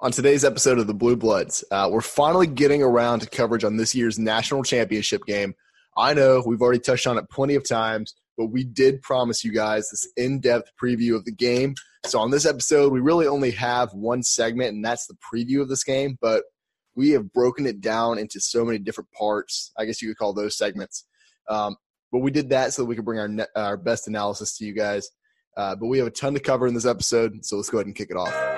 On today's episode of the Blue Bloods, uh, we're finally getting around to coverage on this year's national championship game. I know we've already touched on it plenty of times, but we did promise you guys this in depth preview of the game. So, on this episode, we really only have one segment, and that's the preview of this game, but we have broken it down into so many different parts. I guess you could call those segments. Um, but we did that so that we could bring our, ne- our best analysis to you guys. Uh, but we have a ton to cover in this episode, so let's go ahead and kick it off.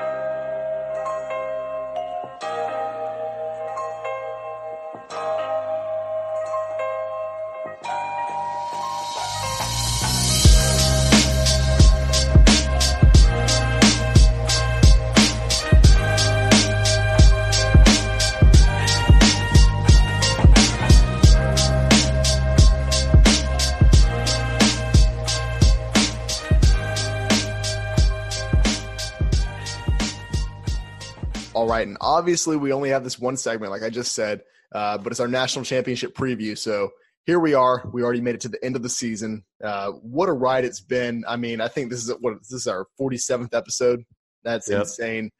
Obviously we only have this one segment, like I just said, uh, but it's our national championship preview. So here we are. We already made it to the end of the season. Uh, what a ride it's been! I mean, I think this is what this is our 47th episode. That's yep. insane.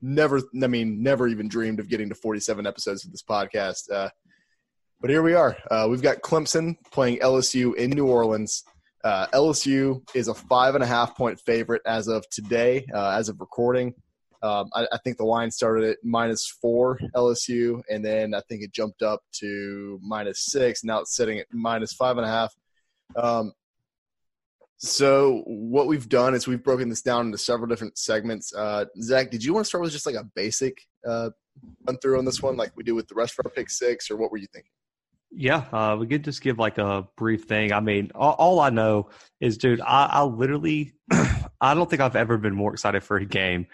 Never, I mean, never even dreamed of getting to 47 episodes of this podcast. Uh, but here we are. Uh, we've got Clemson playing LSU in New Orleans. Uh, LSU is a five and a half point favorite as of today, uh, as of recording. Um, I, I, think the line started at minus four LSU, and then I think it jumped up to minus six. Now it's sitting at minus five and a half. Um, so what we've done is we've broken this down into several different segments. Uh, Zach, did you want to start with just like a basic uh, run through on this one, like we do with the rest of our pick six, or what were you thinking? Yeah, uh, we could just give like a brief thing. I mean, all, all I know is, dude, I, I literally, I don't think I've ever been more excited for a game,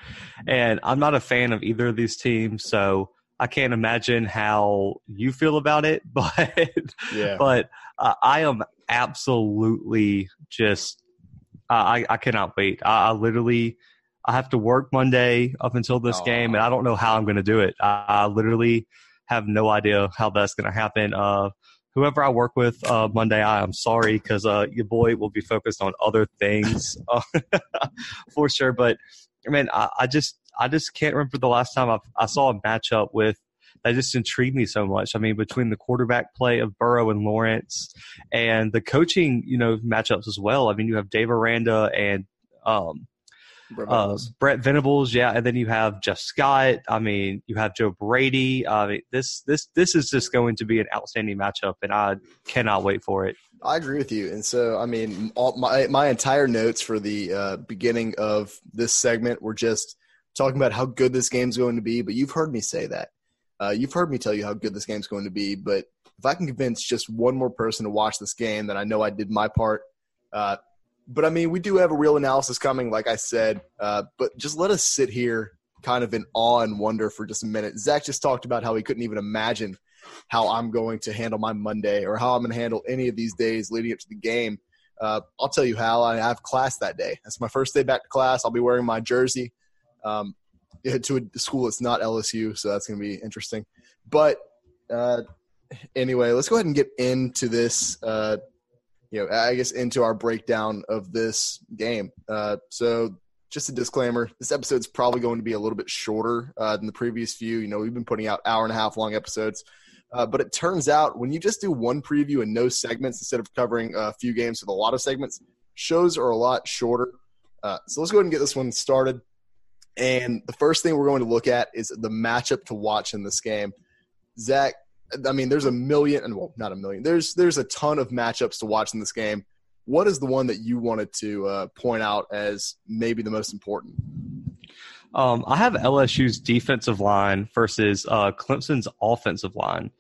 and I'm not a fan of either of these teams, so I can't imagine how you feel about it. But, yeah. but uh, I am absolutely just, I, I cannot wait. I, I literally. I have to work Monday up until this oh. game, and I don't know how I'm going to do it. I, I literally have no idea how that's going to happen. Uh, whoever I work with uh, Monday, I am sorry because uh, your boy will be focused on other things uh, for sure. But I mean, I, I, just I just can't remember the last time i I saw a matchup with that just intrigued me so much. I mean, between the quarterback play of Burrow and Lawrence, and the coaching, you know, matchups as well. I mean, you have Dave Aranda and um, uh, Brent Venables, yeah, and then you have Jeff Scott. I mean, you have Joe Brady. I mean, this this this is just going to be an outstanding matchup, and I cannot wait for it. I agree with you, and so I mean, all, my my entire notes for the uh, beginning of this segment were just talking about how good this game's going to be. But you've heard me say that. Uh, you've heard me tell you how good this game's going to be. But if I can convince just one more person to watch this game, then I know I did my part. But I mean, we do have a real analysis coming, like I said. Uh, but just let us sit here, kind of in awe and wonder for just a minute. Zach just talked about how he couldn't even imagine how I'm going to handle my Monday or how I'm going to handle any of these days leading up to the game. Uh, I'll tell you how. I have class that day. That's my first day back to class. I'll be wearing my jersey um, to a school that's not LSU, so that's going to be interesting. But uh, anyway, let's go ahead and get into this uh, you know, I guess into our breakdown of this game. Uh, so just a disclaimer: this episode's probably going to be a little bit shorter uh, than the previous few. You know, we've been putting out hour and a half long episodes, uh, but it turns out when you just do one preview and no segments instead of covering a few games with a lot of segments, shows are a lot shorter. Uh, so let's go ahead and get this one started. And the first thing we're going to look at is the matchup to watch in this game. Zach, I mean, there's a million, and well, not a million. There's there's a ton of matchups to watch in this game. What is the one that you wanted to uh, point out as maybe the most important? Um, I have LSU's defensive line versus uh, Clemson's offensive line.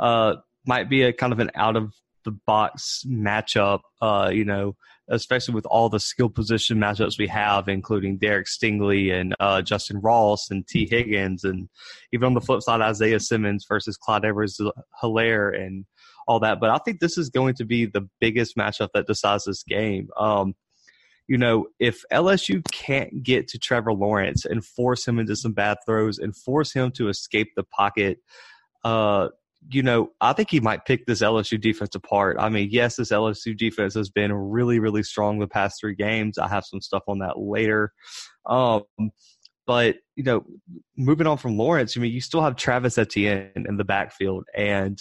Uh, might be a kind of an out of the box matchup. Uh, you know, especially with all the skill position matchups we have, including Derek Stingley and uh, Justin Ross and Tee Higgins, and even on the flip side, Isaiah Simmons versus Clyde Edwards Helaire and all that. But I think this is going to be the biggest matchup that decides this game. Um, you know, if LSU can't get to Trevor Lawrence and force him into some bad throws and force him to escape the pocket, uh, you know, I think he might pick this LSU defense apart. I mean, yes, this LSU defense has been really, really strong the past three games. I have some stuff on that later. Um, But you know, moving on from Lawrence, I mean, you still have Travis Etienne in the backfield, and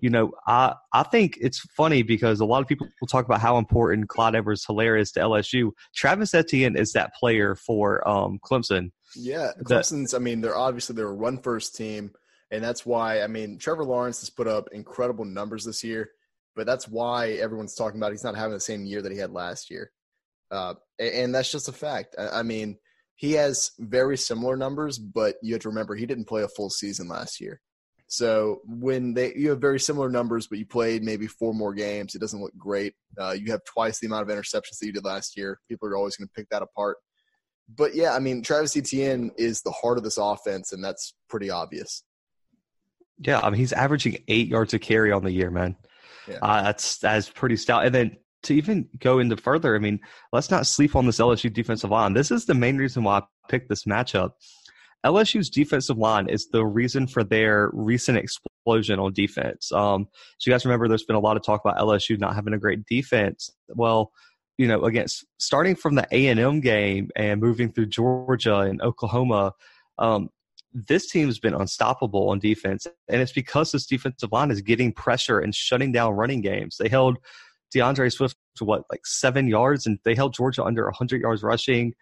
you know, I I think it's funny because a lot of people will talk about how important Clyde Edwards Helaire is to LSU. Travis Etienne is that player for um, Clemson. Yeah, Clemson's. I mean, they're obviously they're a run first team, and that's why I mean Trevor Lawrence has put up incredible numbers this year, but that's why everyone's talking about he's not having the same year that he had last year, uh, and that's just a fact. I, I mean, he has very similar numbers, but you have to remember he didn't play a full season last year. So when they you have very similar numbers, but you played maybe four more games, it doesn't look great. Uh, you have twice the amount of interceptions that you did last year. People are always going to pick that apart. But yeah, I mean, Travis Etienne is the heart of this offense, and that's pretty obvious. Yeah, I mean, he's averaging eight yards a carry on the year, man. Yeah. Uh, that's that's pretty stout. And then to even go into further, I mean, let's not sleep on this LSU defensive line. This is the main reason why I picked this matchup. LSU's defensive line is the reason for their recent explosion on defense. Um, so you guys remember there's been a lot of talk about LSU not having a great defense. Well, you know, against starting from the A and M game and moving through Georgia and Oklahoma, um, this team's been unstoppable on defense, and it's because this defensive line is getting pressure and shutting down running games. They held D'Andre Swift to what like seven yards, and they held Georgia under 100 yards rushing.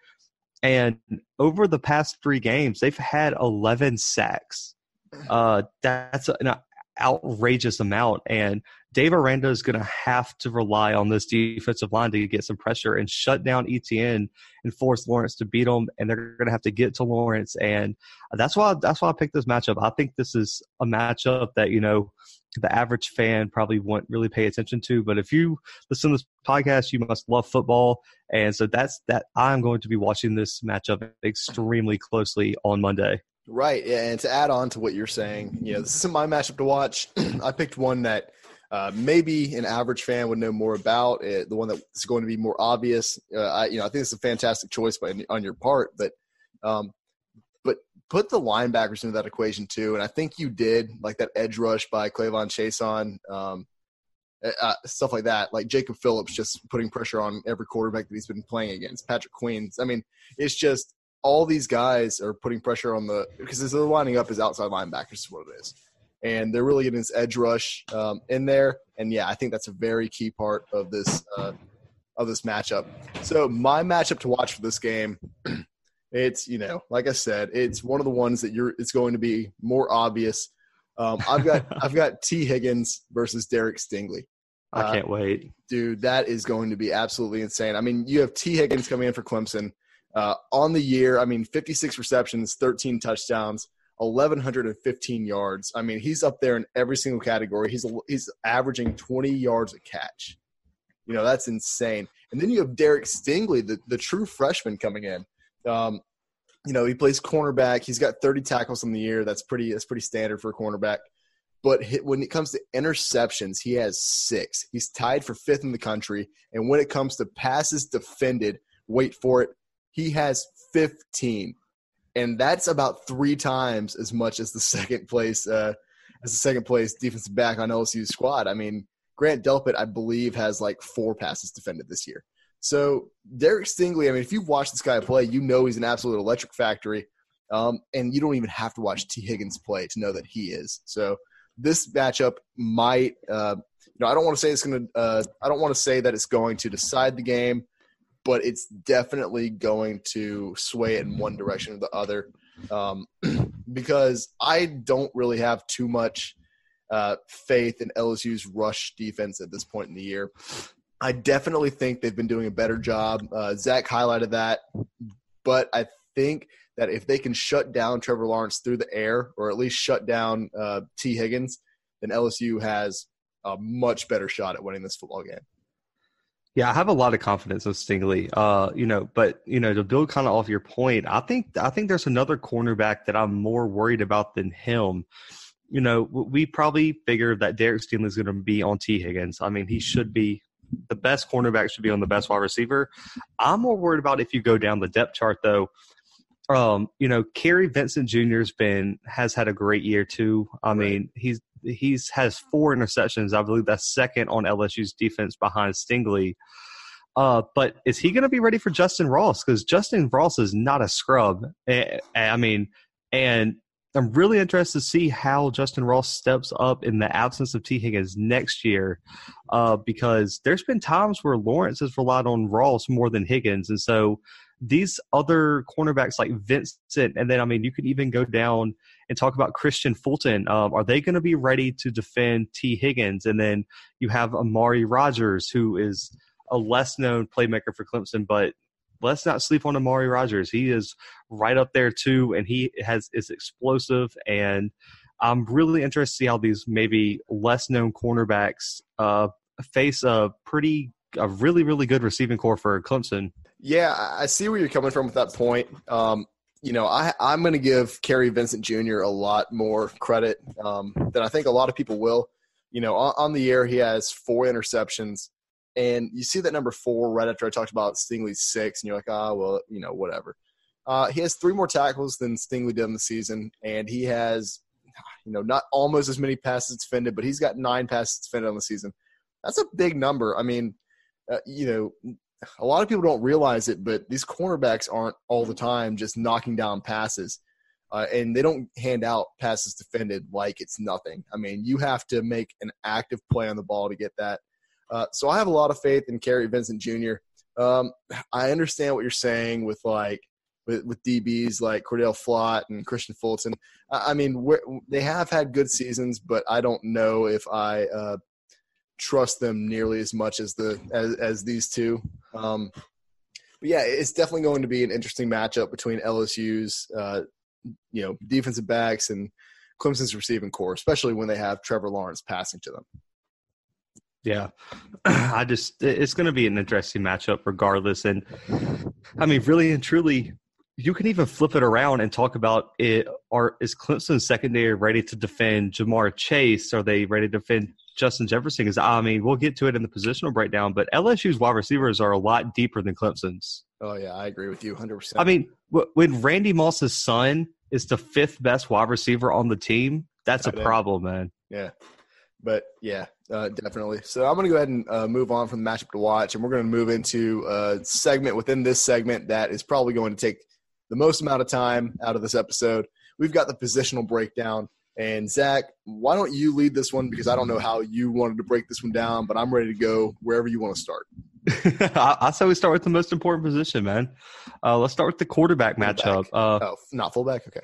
And over the past three games, they've had 11 sacks. Uh, that's an outrageous amount. And Dave Aranda is going to have to rely on this defensive line to get some pressure and shut down Etienne and force Lawrence to beat them. And they're going to have to get to Lawrence. And that's why that's why I picked this matchup. I think this is a matchup that you know the average fan probably won't really pay attention to. But if you listen to this podcast, you must love football. And so that's that I'm going to be watching this matchup extremely closely on Monday. Right. And to add on to what you're saying, you know, this isn't my matchup to watch. I picked one that uh, maybe an average fan would know more about. It, the one that is going to be more obvious. Uh, I, you know, I think it's a fantastic choice by, on your part, but um, but put the linebackers into that equation too. And I think you did, like that edge rush by K'Lavon Chaisson, um, uh, stuff like that. Like Jacob Phillips just putting pressure on every quarterback that he's been playing against. Patrick Queens. I mean, it's just all these guys are putting pressure on the because they're lining up as outside linebackers is what it is. And they're really getting this edge rush um, in there. And yeah, I think that's a very key part of this uh, of this matchup. So my matchup to watch for this game It's you know, like I said, it's one of the ones that you're. It's going to be more obvious. Um, I've got I've got Tee Higgins versus Derek Stingley. I uh, can't wait, dude. That is going to be absolutely insane. I mean, you have Tee Higgins coming in for Clemson uh, on the year. I mean, 56 receptions, 13 touchdowns, 1115 yards. I mean, he's up there in every single category. He's he's averaging 20 yards a catch. You know, that's insane. And then you have Derek Stingley, the, the true freshman coming in. Um, you know, he plays cornerback. He's got 30 tackles in the year. That's pretty. That's pretty standard for a cornerback. But when it comes to interceptions, he has six. He's tied for fifth in the country. And when it comes to passes defended, wait for it, he has 15, and that's about three times as much as the second place uh, as the second place defensive back on LSU's squad. I mean, Grant Delpit, I believe, has like four passes defended this year. So Derek Stingley, I mean, if you've watched this guy play, you know he's an absolute electric factory. Um, and you don't even have to watch Tee Higgins play to know that he is. So this matchup might, uh, you know, I don't want to say it's going to, uh, I don't want to say that it's going to decide the game, but it's definitely going to sway in one direction or the other. Um, because I don't really have too much uh, faith in LSU's rush defense at this point in the year. I definitely think they've been doing a better job. Uh, Zach highlighted that, but I think that if they can shut down Trevor Lawrence through the air, or at least shut down uh, Tee Higgins, then LSU has a much better shot at winning this football game. Yeah, I have a lot of confidence in Stingley. Uh, you know, but you know, to build kind of off your point, I think I think there's another cornerback that I'm more worried about than him. You know, we probably figured that Derek Stingley is going to be on Tee Higgins. I mean, he should be the best cornerback should be on the best wide receiver. I'm more worried about if you go down the depth chart though. Um, you know, Kary Vincent Jr.'s been has had a great year too. I right. mean, he's he's has four interceptions. I believe that's second on LSU's defense behind Stingley. Uh, but is he going to be ready for Justin Ross? Because Justin Ross is not a scrub. I mean, and I'm really interested to see how Justin Ross steps up in the absence of Tee Higgins next year, uh, because there's been times where Lawrence has relied on Ross more than Higgins, and so these other cornerbacks like Vincent, and then I mean you could even go down and talk about Kristian Fulton. Um, are they going to be ready to defend Tee Higgins? And then you have Amari Rogers, who is a less known playmaker for Clemson, but let's not sleep on Amari Rogers. He is right up there too, and he has is explosive. And I'm really interested to see how these maybe less known cornerbacks uh, face a pretty a really really good receiving core for Clemson. Yeah, I see where you're coming from with that point. Um, you know, I, I'm going to give Kary Vincent Jr. a lot more credit um, than I think a lot of people will. You know, on, on the year, he has four interceptions. And you see that number four right after I talked about Stingley's six, and you're like, ah, oh, well, you know, whatever. Uh, he has three more tackles than Stingley did in the season, and he has, you know, not almost as many passes defended, but he's got nine passes defended on the season. That's a big number. I mean, uh, you know, a lot of people don't realize it, but these cornerbacks aren't all the time just knocking down passes. Uh, and they don't hand out passes defended like it's nothing. I mean, you have to make an active play on the ball to get that. Uh, so I have a lot of faith in Kary Vincent Jr. Um, I understand what you're saying with like with, with DBs like Cordale Flott and Kristian Fulton. I mean, they have had good seasons, but I don't know if I uh, trust them nearly as much as the as, as these two. Um, but yeah, it's definitely going to be an interesting matchup between LSU's uh, you know defensive backs and Clemson's receiving core, especially when they have Trevor Lawrence passing to them. Yeah, I just it's going to be an interesting matchup regardless, and I mean, really and truly, you can even flip it around and talk about it. Are is Clemson secondary ready to defend Ja'Marr Chase? Are they ready to defend Justin Jefferson? is. I mean, we'll get to it in the positional breakdown, but LSU's wide receivers are a lot deeper than Clemson's. Oh yeah, I agree with you 100. percent I mean, when Randy Moss's son is the fifth best wide receiver on the team, that's a problem, man. Yeah, but yeah, uh, definitely. So I'm going to go ahead and uh, move on from the matchup to watch, and we're going to move into a segment within this segment that is probably going to take the most amount of time out of this episode. We've got the positional breakdown. And Zach, why don't you lead this one? Because I don't know how you wanted to break this one down, but I'm ready to go wherever you want to start. I say we start with the most important position, man. Uh, let's start with the quarterback matchup. Uh, oh, not fullback. Okay.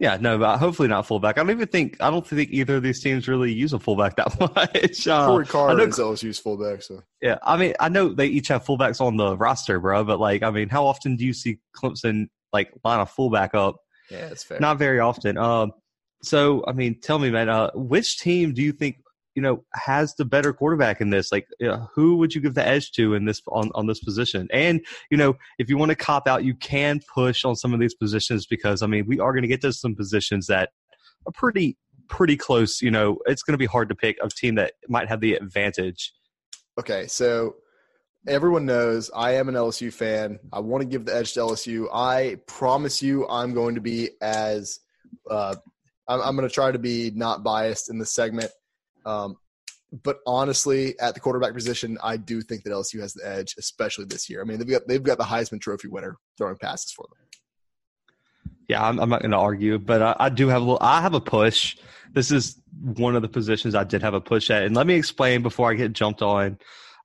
Yeah, no, but hopefully not fullback. I don't even think I don't think either of these teams really use a fullback that much. Uh, Corey Carr is LSU's fullback, so yeah. I mean, I know they each have fullbacks on the roster, bro. But like, I mean, how often do you see Clemson like line a fullback up? Yeah, it's fair. Not very often. Um, so I mean, tell me, man, uh, which team do you think you know has the better quarterback in this? Like who would you give the edge to in this on, on this position? And you know if you want to cop out you can push on some of these positions because i mean we are going to get to some positions that are pretty pretty close you know it's going to be hard to pick a team that might have the advantage. Okay so everyone knows i am an lsu fan. I want to give the edge to lsu i promise you i'm going to be as uh, I'm, I'm going to try to be not biased in this segment um, but honestly, at the quarterback position, I do think that LSU has the edge, especially this year. I mean, they've got they've got the Heisman Trophy winner throwing passes for them. Yeah, I'm, I'm not going to argue, but I, I, do have a little. I have a push. This is one of the positions I did have a push at, and let me explain before I get jumped on.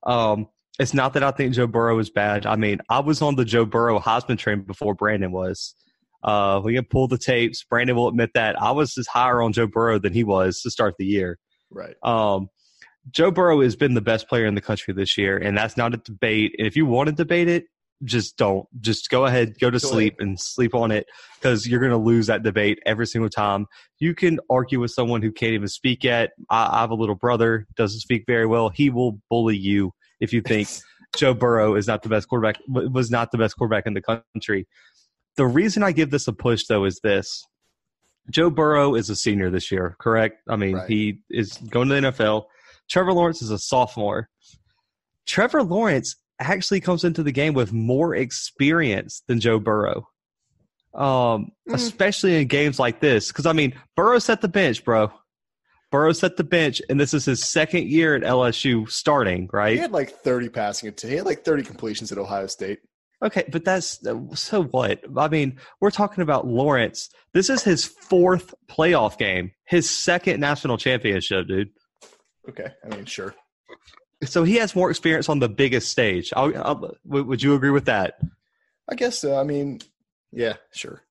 Um, it's not that I think Joe Burrow is bad. I mean, I was on the Joe Burrow Heisman train before Brandon was. Uh, we can pull the tapes. Brandon will admit that I was just higher on Joe Burrow than he was to start the year. Right. Um, Joe Burrow has been the best player in the country this year, and that's not a debate. And if you want to debate it, just don't. Just go ahead, go to go sleep, ahead. and sleep on it because you're going to lose that debate every single time. You can argue with someone who can't even speak yet. I, I have a little brother, doesn't speak very well. He will bully you if you think Joe Burrow is not the best quarterback, was not the best quarterback in the country. The reason I give this a push, though, is this Joe Burrow is a senior this year, correct? I mean, right. he is going to the NFL. Trevor Lawrence is a sophomore. Trevor Lawrence actually comes into the game with more experience than Joe Burrow, um, mm. especially in games like this. Because I mean, Burrow set the bench, bro. Burrow's at the bench, and this is his second year at LSU starting, right? He had like 30 passing attempts. He had like 30 completions at Ohio State. Okay, but that's so what? I mean, we're talking about Lawrence. This is his fourth playoff game, his second national championship, dude. Okay, I mean, sure. So he has more experience on the biggest stage. I'll, I'll, would you agree with that? I guess so. I mean, yeah, sure.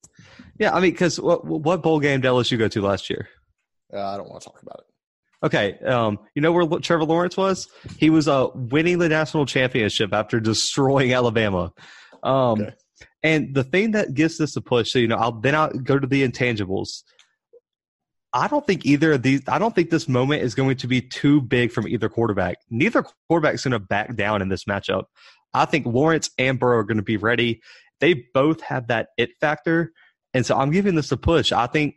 Yeah, I mean, because what, what bowl game did LSU go to last year? Uh, I don't want to talk about it. Okay, um, you know where Trevor Lawrence was? He was uh, winning the national championship after destroying Alabama. Um, okay. And the thing that gives this a push, so you know, I'll then I'll go to the intangibles. I don't think either of these. I don't think this moment is going to be too big from either quarterback. Neither quarterback's going to back down in this matchup. I think Lawrence and Burrow are going to be ready. They both have that it factor, and so I'm giving this a push. I think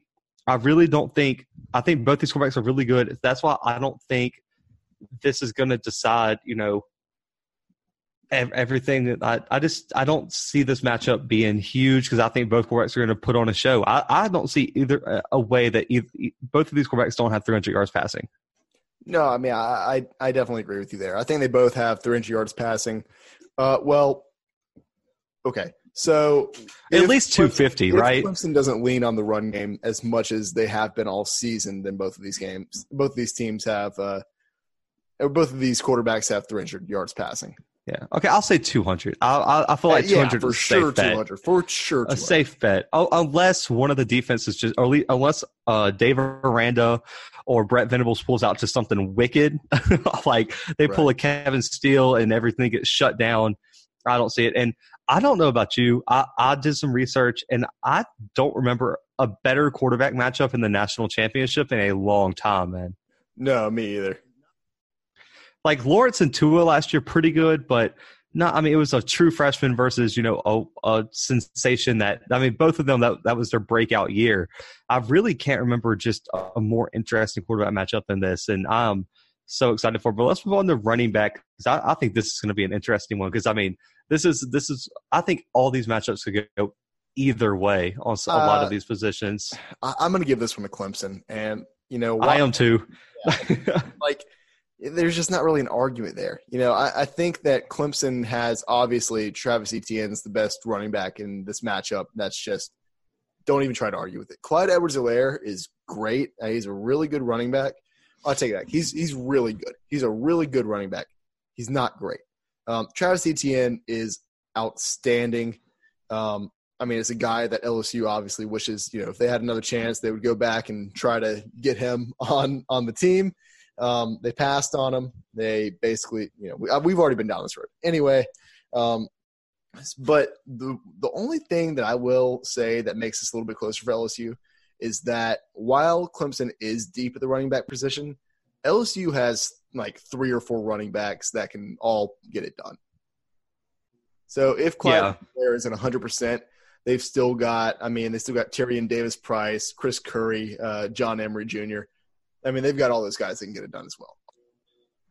I really don't think I think both these quarterbacks are really good. That's why I don't think this is going to decide. You know, everything. I I just I don't see this matchup being huge because I think both quarterbacks are going to put on a show. I, I don't see either a way that either, both of these quarterbacks don't have 300 yards passing. No, I mean I, I I definitely agree with you there. I think they both have 300 yards passing. Uh, well, okay. So at least 250, Clemson, right? Clemson doesn't lean on the run game as much as they have been all season. Then both of these games, both of these teams have, uh, both of these quarterbacks have 300 yards passing. Yeah. Okay. I'll say 200. I, I, feel like 200 yeah, for sure. 200 bet. for sure. 200. A safe bet. Oh, unless one of the defenses just, or least, unless uh, Dave Aranda or Brett Venables pulls out to something wicked, like they right. pull a Kevin Steele and everything gets shut down. I don't see it. And I don't know about you. I, I did some research and I don't remember a better quarterback matchup in the national championship in a long time, man. No, me either. Like Lawrence and Tua last year, pretty good, but not. I mean, it was a true freshman versus you know a, a sensation that. I mean, both of them that that was their breakout year. I really can't remember just a, a more interesting quarterback matchup than this, and I'm so excited for. But let's move on to running back because I, I think this is going to be an interesting one because I mean this is this is I think all these matchups could go either way on a lot of uh, these positions. I, am going to give this one to Clemson, and you know I am too. Yeah, like there's just not really an argument there. You know, I, I, think that Clemson has obviously Travis Etienne's the best running back in this matchup. That's just don't even try to argue with it. Clyde Edwards-Helaire is great. Uh, he's a really good running back. I'll take it back. He's he's really good. He's a really good running back. He's not great. Um, Travis Etienne is outstanding. Um, I mean, it's a guy that LSU obviously wishes, you know, if they had another chance, they would go back and try to get him on on the team. Um, they passed on him. They basically, you know, we, have uh, already been down this road anyway. Um, but the the only thing that I will say that makes this a little bit closer for LSU is that while Clemson is deep at the running back position, LSU has like three or four running backs that can all get it done. So if Clyde yeah. isn't 100%, they've still got, I mean, they still got Tyrion Davis Price, Chris Curry, uh, John Emery Jr. I mean, they've got all those guys that can get it done as well.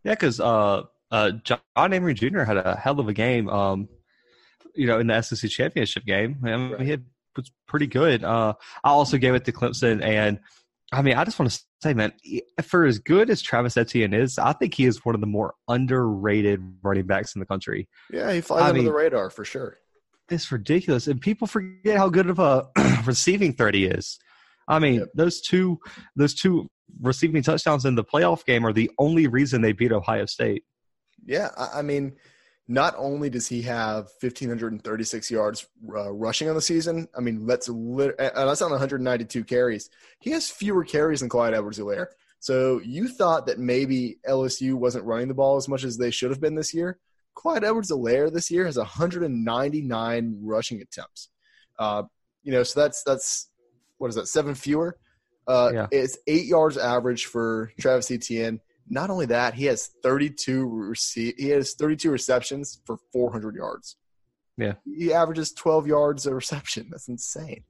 Yeah, because uh, uh, John Emery Jr. had a hell of a game, um, you know, in the SEC championship game. I mean, right. he was pretty good. Uh, I also gave it to Clemson, and – I mean, I just want to say, man, for as good as Travis Etienne is, I think he is one of the more underrated running backs in the country. Yeah, he flies I under mean, the radar for sure. It's ridiculous, and people forget how good of a receiving threat he is. I mean, yep. those two, those two receiving touchdowns in the playoff game are the only reason they beat Ohio State. Yeah, I mean, not only does he have 1536 yards uh, rushing on the season, I mean, that's lit- uh, that's on 192 carries. He has fewer carries than Clyde Edwards-Helaire. So you thought that maybe LSU wasn't running the ball as much as they should have been this year. Clyde Edwards-Helaire this year has 199 rushing attempts. Uh, you know, so that's that's what is that? Seven fewer. Uh, yeah. It's eight yards average for Travis Etienne. Not only that, he has 32 receive he has 32 receptions for 400 yards. Yeah. He averages 12 yards a reception. That's insane.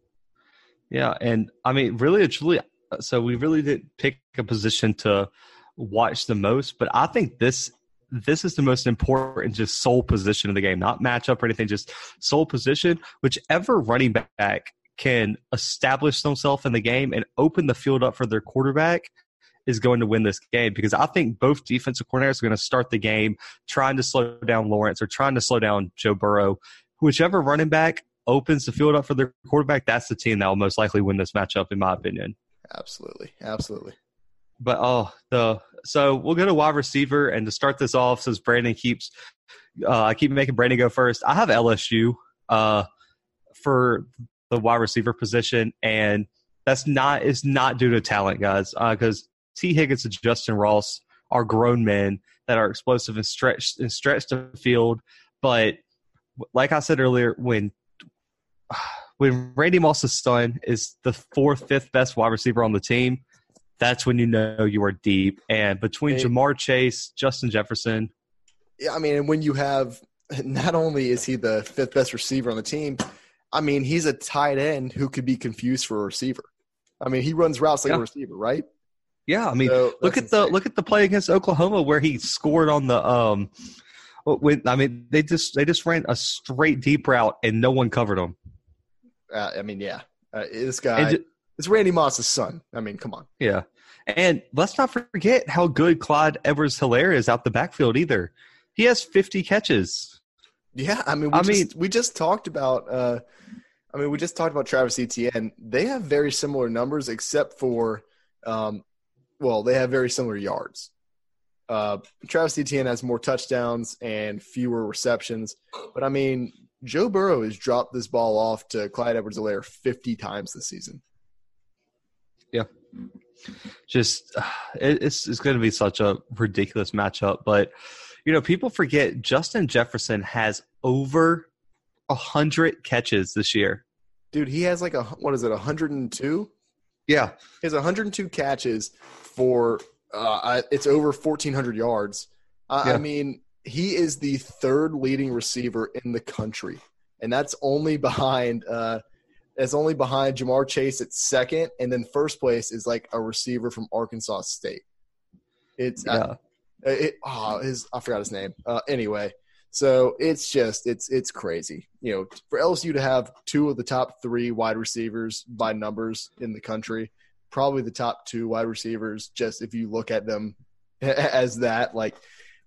Yeah, and I mean really it's really uh, so we really didn't pick a position to watch the most, but I think this this is the most important just sole position of the game, not matchup or anything, just sole position. Whichever running back can establish themselves in the game and open the field up for their quarterback is going to win this game because I think both defensive coordinators are going to start the game trying to slow down Lawrence or trying to slow down Joe Burrow. Whichever running back opens the field up for their quarterback, that's the team that will most likely win this matchup, in my opinion. Absolutely, absolutely. But oh, the so we'll go to wide receiver, and to start this off, since Brandon keeps, uh, I keep making Brandon go first. I have LSU uh, for the wide receiver position, and that's not is not due to talent, guys, because uh, Tee Higgins and Justin Ross are grown men that are explosive and stretched and stretched the field. But like I said earlier, when when Randy Moss's son is the fourth, fifth best wide receiver on the team, that's when you know you are deep. And between hey, Ja'Marr Chase, Justin Jefferson. Yeah, I mean, and when you have not only is he the fifth best receiver on the team, I mean, he's a tight end who could be confused for a receiver. I mean, he runs routes like yeah. a receiver, right? Yeah, I mean, so look at insane. the look at the play against Oklahoma where he scored on the um. With, I mean, they just they just ran a straight deep route and no one covered him. Uh, I mean, yeah, uh, this guy. Just, it's Randy Moss's son. I mean, come on. Yeah. And let's not forget how good Clyde Edwards Helaire is out the backfield either. He has 50 catches. Yeah, I mean, we I just, mean, we just talked about. Uh, I mean, we just talked about Travis Etienne. They have very similar numbers, except for, um, well, they have very similar yards. Uh, Travis Etienne has more touchdowns and fewer receptions, but I mean, Joe Burrow has dropped this ball off to Clyde Edwards-Helaire 50 times this season. Yeah. Just it's it's going to be such a ridiculous matchup, but you know, people forget Justin Jefferson has over a hundred catches this year. Dude, he has like a what is it, hundred and two? Yeah, he has 102 catches for uh, it's over 1,400 yards. Uh, yeah. I mean, he is the third leading receiver in the country, and that's only behind uh, is only behind Ja'Marr Chase at second, and then first place is like a receiver from Arkansas State. It's uh, yeah. Uh, it, oh, his I forgot his name. Uh, anyway, so it's just it's it's crazy. You know, for LSU to have two of the top three wide receivers by numbers in the country, probably the top two wide receivers. Just if you look at them as that, like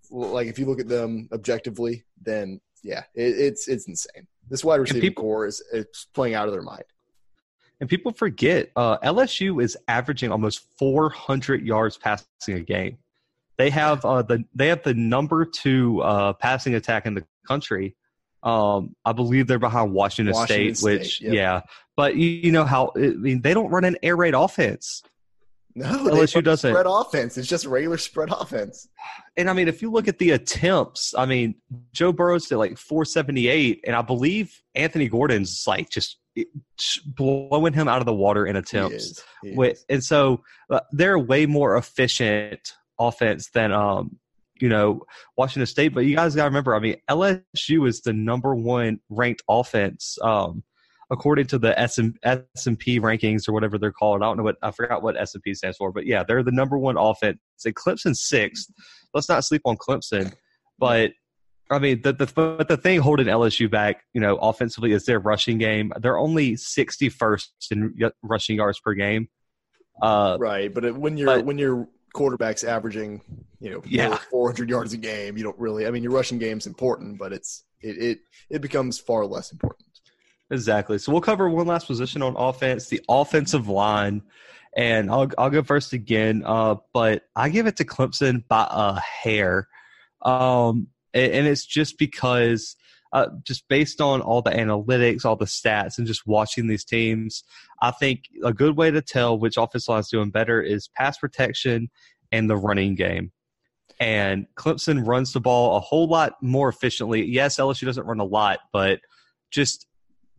like if you look at them objectively, then yeah, it, it's it's insane. This wide receiver people, core is it's playing out of their mind. And people forget uh, LSU is averaging almost 400 yards passing a game. They have uh, the they have the number two uh, passing attack in the country. Um, I believe they're behind Washington, Washington State, State, which yep. yeah. But you, you, know how I mean they don't run an air raid offense. No, LSU doesn't. Spread offense. It's just regular spread offense. And I mean, if you look at the attempts, I mean, Joe Burrow's at like 478, and I believe Anthony Gordon's like just blowing him out of the water in attempts. He is. He With, and so uh, they're way more efficient offense than um, you know Washington State. But you guys got to remember, I mean, LSU is the number one ranked offense um, according to the S and P rankings or whatever they're called. I don't know what I forgot what S and P stands for, but yeah, they're the number one offense. And Clemson sixth. Let's not sleep on Clemson, but. I mean, the, the but the thing holding LSU back, you know, offensively is their rushing game. They're only 61st in rushing yards per game. Uh, right, but when you're but, when your quarterback's averaging, you know, yeah. 400 yards a game, you don't really. I mean, your rushing game's important, but it's it it it becomes far less important. Exactly. So we'll cover one last position on offense, the offensive line, and I'll I'll go first again. Uh, but I give it to Clemson by a hair, um, and, and it's just because. Uh, just based on all the analytics, all the stats, and just watching these teams, I think a good way to tell which offensive line is doing better is pass protection and the running game. And Clemson runs the ball a whole lot more efficiently. Yes, LSU doesn't run a lot, but just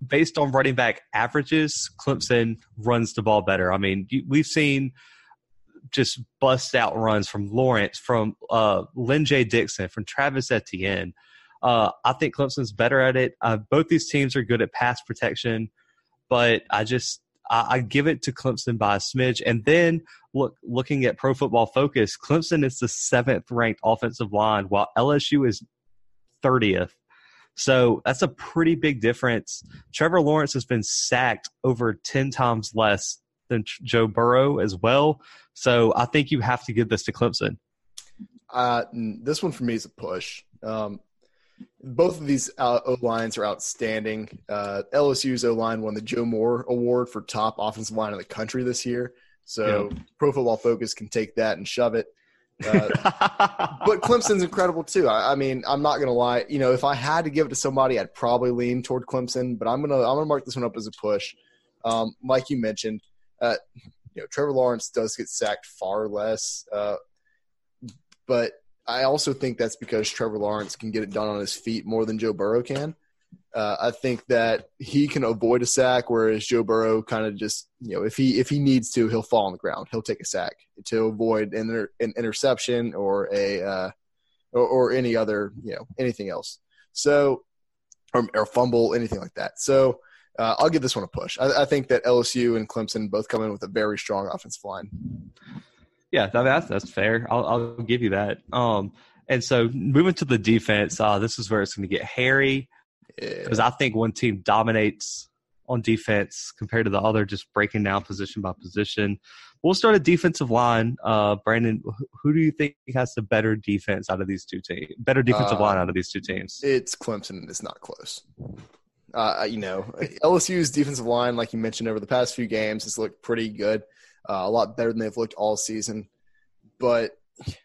based on running back averages, Clemson runs the ball better. I mean, we've seen just bust out runs from Lawrence, from uh, Lyn-J Dixon, from Travis Etienne. Uh, I think Clemson's better at it. Uh, both these teams are good at pass protection, but I just I, I, give it to Clemson by a smidge. And then look, looking at Pro Football Focus, Clemson is the seventh ranked offensive line, while LSU is thirtieth. So that's a pretty big difference. Trevor Lawrence has been sacked over 10 times less than Joe Burrow as well. So I think you have to give this to Clemson. Uh, this one for me is a push. Um, both of these uh, O lines are outstanding. Uh, LSU's O line won the Joe Moore Award for top offensive line in the country this year. So. Pro Football Focus can take that and shove it. Uh, but Clemson's incredible too. I, I mean, I'm not gonna lie. You know, if I had to give it to somebody, I'd probably lean toward Clemson. But I'm gonna I'm gonna mark this one up as a push. Um, like you mentioned, uh, you know, Trevor Lawrence does get sacked far less, uh, but I also think that's because Trevor Lawrence can get it done on his feet more than Joe Burrow can. Uh, I think that he can avoid a sack, whereas Joe Burrow kind of just you know if he if he needs to, he'll fall on the ground. He'll take a sack to avoid an, inter, an interception or a uh, or, or, any other you know anything else. So or, or fumble anything like that. So uh, I'll give this one a push. I, I, think that LSU and Clemson both come in with a very strong offensive line. Yeah, that's that's fair. I'll, I'll give you that. Um, and so moving to the defense, uh, this is where it's going to get hairy because yeah. I think one team dominates on defense compared to the other, just breaking down position by position. We'll start a defensive line. Uh, Brandon, who do you think has the better defense out of these two teams? Better defensive uh, line out of these two teams? It's Clemson. And it's not close. Uh, you know, LSU's defensive line, like you mentioned, over the past few games has looked pretty good, uh, a lot better than they've looked all season. But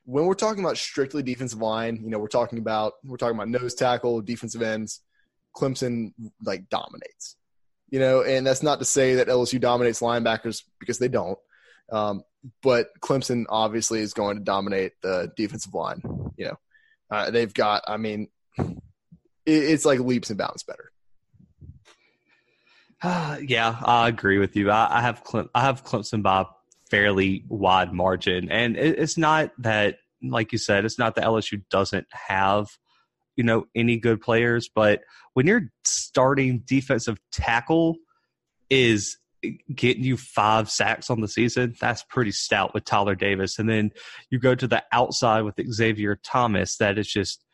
when we're talking about strictly defensive line, you know, we're talking about we're talking about nose tackle, defensive ends. Clemson like dominates, you know, and that's not to say that LSU dominates linebackers because they don't. Um, but Clemson obviously is going to dominate the defensive line. You know, uh, they've got. I mean, it, it's like leaps and bounds better. Uh, yeah, I agree with you. I, I have Clem, I have Clemson by fairly wide margin, and it, it's not that, like you said, it's not that LSU doesn't have you know any good players, but when your starting defensive tackle is getting you five sacks on the season, that's pretty stout with Tyler Davis. And then you go to the outside with Xavier Thomas, that is just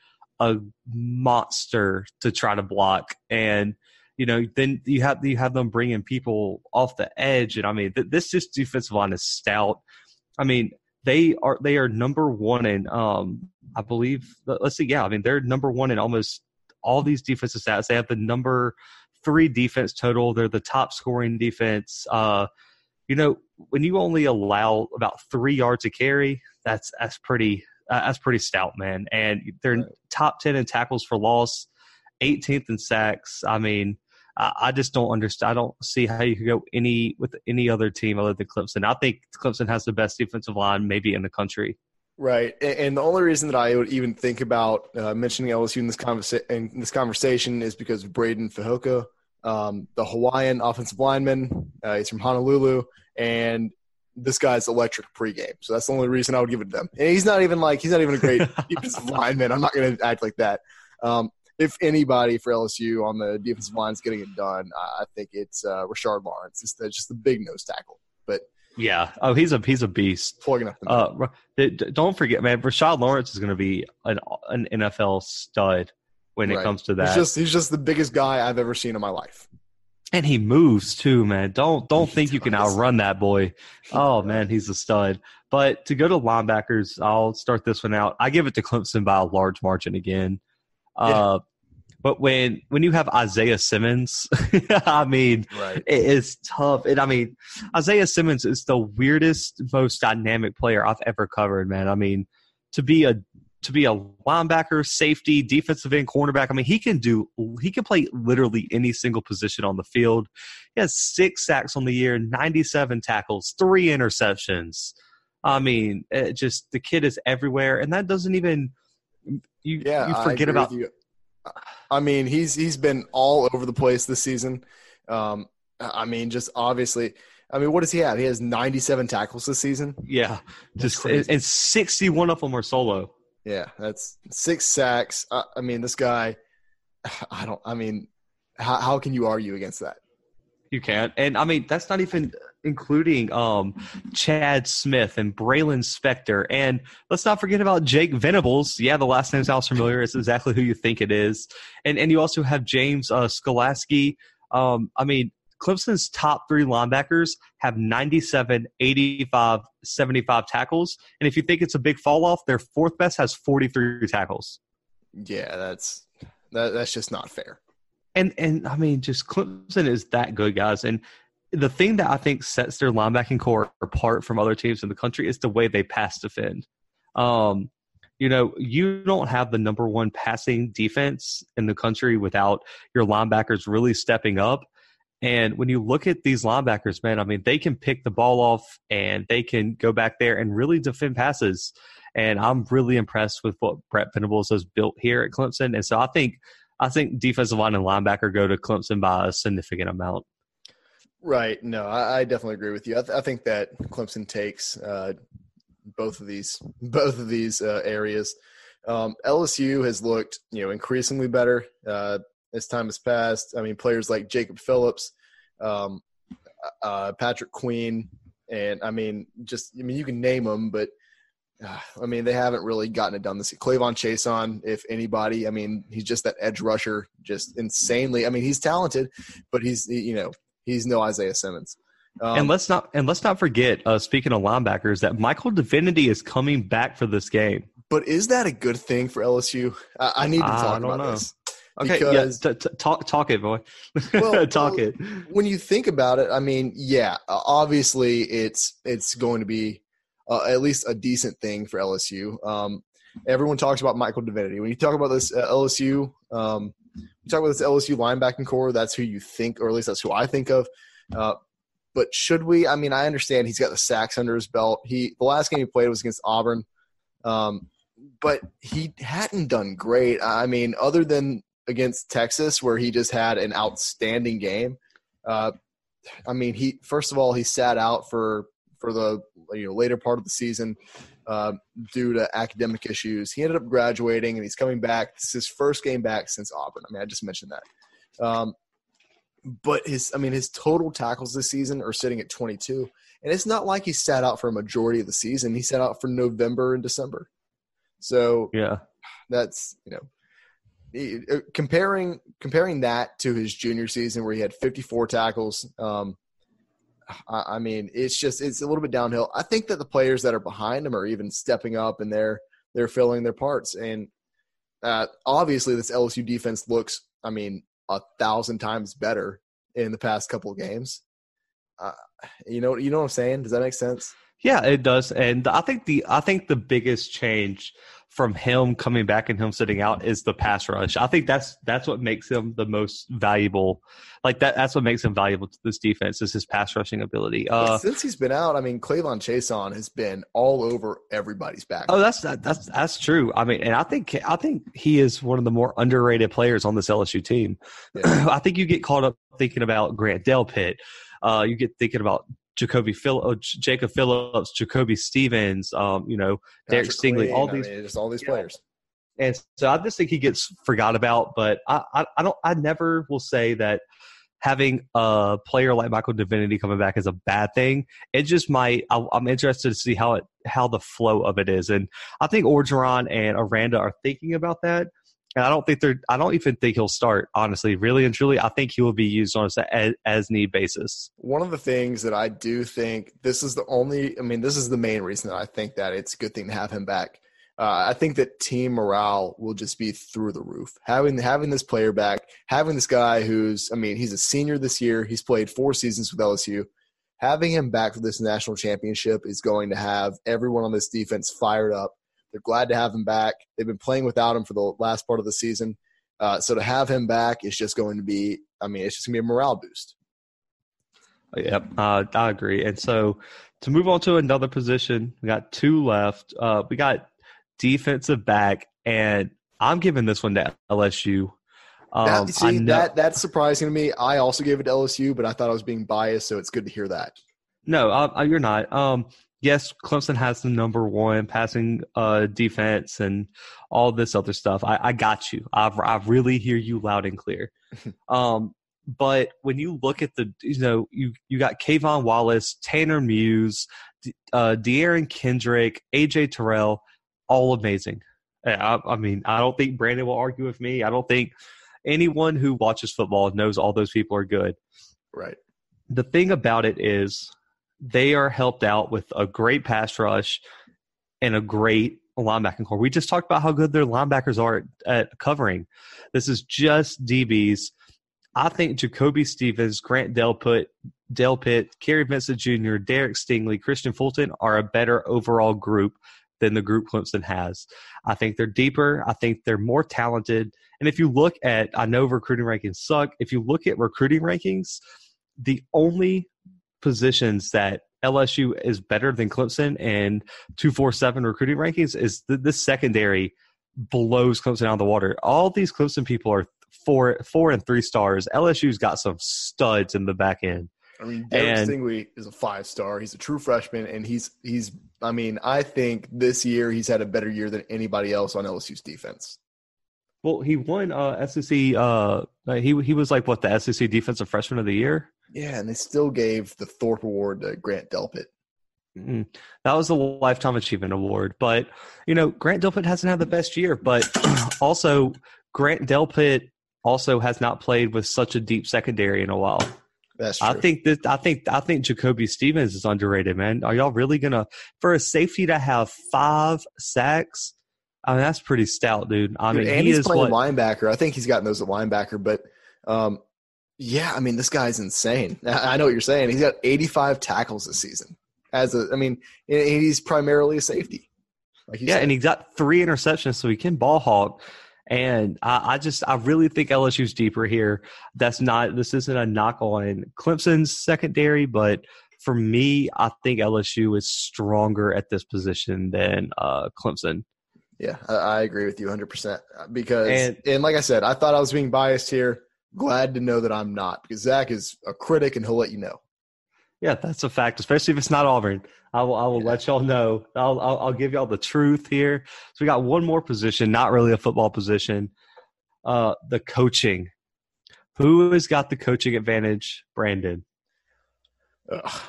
a monster to try to block. And you know, then you have you have them bringing people off the edge, and I mean, th- this just defensive line is stout. I mean, they are they are number one in um I believe let's see yeah I mean they're number one in almost all these defensive stats. They have the number three defense total. They're the top scoring defense. Uh, you know when you only allow about three yards a carry, that's that's pretty uh, that's pretty stout, man. And they're right. top ten in tackles for loss, 18th in sacks. I mean, I just don't understand. I don't see how you could go any with any other team other than Clemson. I think Clemson has the best defensive line maybe in the country. Right, and the only reason that I would even think about uh, mentioning LSU in this, conversa- in this conversation is because of Breiden Fehoko, um, the Hawaiian offensive lineman. Uh, he's from Honolulu, and this guy's electric pregame. So that's the only reason I would give it to them. And he's not even like he's not even a great defensive lineman. I'm not going to act like that. Um, if anybody for LSU on the defensive line is getting it done, I think it's uh, Rashard Lawrence. It's the, just the big nose tackle. But yeah, oh, he's a he's a beast. Plugging up. Uh, don't forget, man. Rashard Lawrence is going to be an an NFL stud when right. it comes to that. He's just he's just the biggest guy I've ever seen in my life. And he moves too, man. Don't don't he think does. you can outrun that boy. Oh man, he's a stud. But to go to linebackers, I'll start this one out. I give it to Clemson by a large margin again. Yeah. Uh, but when when you have Isaiah Simmons, I mean, right. it is tough. And I mean, Isaiah Simmons is the weirdest, most dynamic player I've ever covered, man. I mean, to be a to be a linebacker, safety, defensive end, cornerback. I mean, he can do he can play literally any single position on the field. He has six sacks on the year, 97 tackles, three interceptions. I mean, just the kid is everywhere, and that doesn't even you yeah, you forget about you. I mean, he's he's been all over the place this season. Um, I mean, just obviously. I mean, what does he have? He has 97 tackles this season. Yeah, just and 61 of them are solo. Yeah, that's six sacks. I, I mean, this guy. I don't. I mean, how how can you argue against that? You can't. And I mean, that's not even including um, Chad Smith and Baylon Spector. And let's not forget about Jake Venables. Yeah, the last name sounds familiar. It's exactly who you think it is. And and you also have James uh, Skalski. Um, I mean, Clemson's top three linebackers have 97, 85, 75 tackles. And if you think it's a big fall off, their fourth best has 43 tackles. Yeah, that's that, that's just not fair. And and I mean, just Clemson is that good, guys. And the thing that I think sets their linebacking core apart from other teams in the country is the way they pass defend. Um, you know, you don't have the number one passing defense in the country without your linebackers really stepping up. And when you look at these linebackers, man, I mean, they can pick the ball off and they can go back there and really defend passes. And I'm really impressed with what Brett Venables has built here at Clemson. And so I think I think defensive line and linebacker go to Clemson by a significant amount. Right. No, I, I definitely agree with you. I, th- I think that Clemson takes uh, both of these both of these uh, areas. Um, LSU has looked, you know, increasingly better uh, as time has passed. I mean, players like Jacob Phillips, um, uh, Patrick Queen, and I mean, just I mean, you can name them, but uh, I mean, they haven't really gotten it done this. K'Lavon Chaisson, if anybody, I mean, he's just that edge rusher, just insanely. I mean, he's talented, but he's you know he's no Isaiah Simmons. Um, and let's not and let's not forget, uh, speaking of linebackers, that Michael Divinity is coming back for this game. But is that a good thing for LSU? I, I need to talk about know. this. Okay, because, yeah, t- t- talk talk it, boy. Well, talk well, it. When you think about it, I mean, yeah, obviously it's it's going to be uh, at least a decent thing for LSU. Um, everyone talks about Michael Divinity. When you talk about this uh, LSU, um, you talk about this LSU linebacking corps. That's who you think, or at least that's who I think of. Uh, but should we? I mean, I understand he's got the sacks under his belt. He the last game he played was against Auburn, um, but he hadn't done great. I mean, other than against Texas, where he just had an outstanding game. Uh, I mean, he first of all he sat out for for the you know later part of the season uh, due to academic issues. He ended up graduating and he's coming back. This is his first game back since Auburn. I mean, I just mentioned that. Um, but his, I mean, his total tackles this season are sitting at 22, and it's not like he sat out for a majority of the season. He sat out for November and December. So yeah, that's you know, uh, comparing comparing that to his junior season where he had 54 tackles. Um, I, mean, it's just it's a little bit downhill. I think that the players that are behind him are even stepping up and they're they're filling their parts. And uh, obviously, this LSU defense looks, I mean, a thousand times better in the past couple of games. Uh, you know, you know what I'm saying? Does that make sense? Yeah, it does. And I think the I think the biggest change from him coming back and him sitting out is the pass rush. I think that's that's what makes him the most valuable. Like that that's what makes him valuable to this defense is his pass rushing ability. Uh, since he's been out, I mean, K'Lavon Chaisson has been all over everybody's back. Oh, that's that's that's true. I mean, and I think I think he is one of the more underrated players on this LSU team. Yeah. I think you get caught up thinking about Grant Delpit. Uh, you get thinking about Jacoby Phil, Jacob Phillips, Jacoby Stevens, um, you know, Derek Stingley, all these, I mean, just all these players. And so I just think he gets forgot about. But I, I, I, don't, I never will say that having a player like Michael Divinity coming back is a bad thing. It just might. I, am interested to see how it, how the flow of it is, and I think Orgeron and Aranda are thinking about that. And I don't think they're. I don't even think he'll start. Honestly, really and truly, I think he will be used on a as need basis. One of the things that I do think this is the only. I mean, this is the main reason that I think that it's a good thing to have him back. Uh, I think that team morale will just be through the roof. Having having this player back, having this guy who's. I mean, he's a senior this year. He's played four seasons with LSU. Having him back for this national championship is going to have everyone on this defense fired up they're glad to have him back. They've been playing without him for the last part of the season. Uh, so to have him back is just going to be, I mean, it's just going to be a morale boost. Yep, uh, I agree. And so to move on to another position, we got two left. Uh, we got defensive back, and I'm giving this one to LSU. Um, that, see, know, that that's surprising to me. I also gave it to LSU, but I thought I was being biased, so it's good to hear that. No, uh, you're not. Um, yes, Clemson has the number one passing uh, defense and all this other stuff. I, I got you. I, I really hear you loud and clear. um, but when you look at the, you know, you you got K'Von Wallace, Tanner Muse, uh, Derion Kendrick, AJ Terrell, all amazing. I, I mean, I don't think Brandon will argue with me. I don't think anyone who watches football knows all those people are good. Right. the thing about it is they are helped out with a great pass rush and a great linebacking corps. We just talked about how good their linebackers are at, covering. This is just DBs. I think Jacoby Stevens, Grant Delpit, Delpit, Kary Vincent Jr., Derek Stingley, Kristian Fulton are a better overall group than the group Clemson has. I think they're deeper. I think they're more talented. And if you look at, I know recruiting rankings suck. If you look at recruiting rankings, the only positions that LSU is better than Clemson and 247 recruiting rankings is the, the secondary blows Clemson out of the water. All these Clemson people are four four and three stars. LSU's got some studs in the back end. I mean, Derek Stingley is a five star. He's a true freshman, and he's he's. I mean, I think this year he's had a better year than anybody else on LSU's defense. Well, he won uh, SEC. Uh, he he was like what the SEC Defensive Freshman of the Year. Yeah, and they still gave the Thorpe Award to Grant Delpit. Mm-hmm. That was the lifetime achievement award, but you know Grant Delpit hasn't had the best year. But also, Grant Delpit also has not played with such a deep secondary in a while. That's true. I think that I think I think Jacoby Stevens is underrated, man. Are y'all really gonna for a safety to have five sacks? I mean, that's pretty stout, dude. I dude, mean, and he he's is playing what, linebacker. I think he's gotten those at linebacker, but um, yeah, I mean, this guy's insane. I know what you're saying. He's got 85 tackles this season. As a, I mean, he's primarily a safety. Like yeah, said. and he got three interceptions, so he can ball hawk. And I, I, just, I really think LSU's deeper here. That's not, this isn't a knock on Clemson's secondary, but for me, I think LSU is stronger at this position than uh, Clemson. Yeah, I, I, agree with you 100% because, and, and like I said, I thought I was being biased here. Glad to know that I'm not because Zach is a critic and he'll let you know. Yeah, that's a fact, especially if it's not Auburn. I will, I will yeah. let y'all know. I'll, I'll, I'll, give y'all the truth here. So we got one more position, not really a football position. Uh, the coaching. Who has got the coaching advantage? Brandon. Ugh.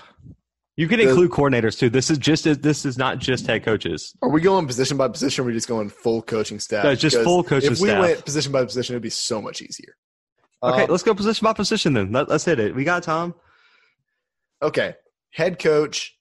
You can include the, coordinators too. This is just this is not just head coaches. Are we going position by position? Or are we just going full coaching staff? No, just full coaching if staff. If we went position by position, it'd be so much easier. Okay, um, let's go position by position then. Let, us hit it. We got Tom. Okay, head coach.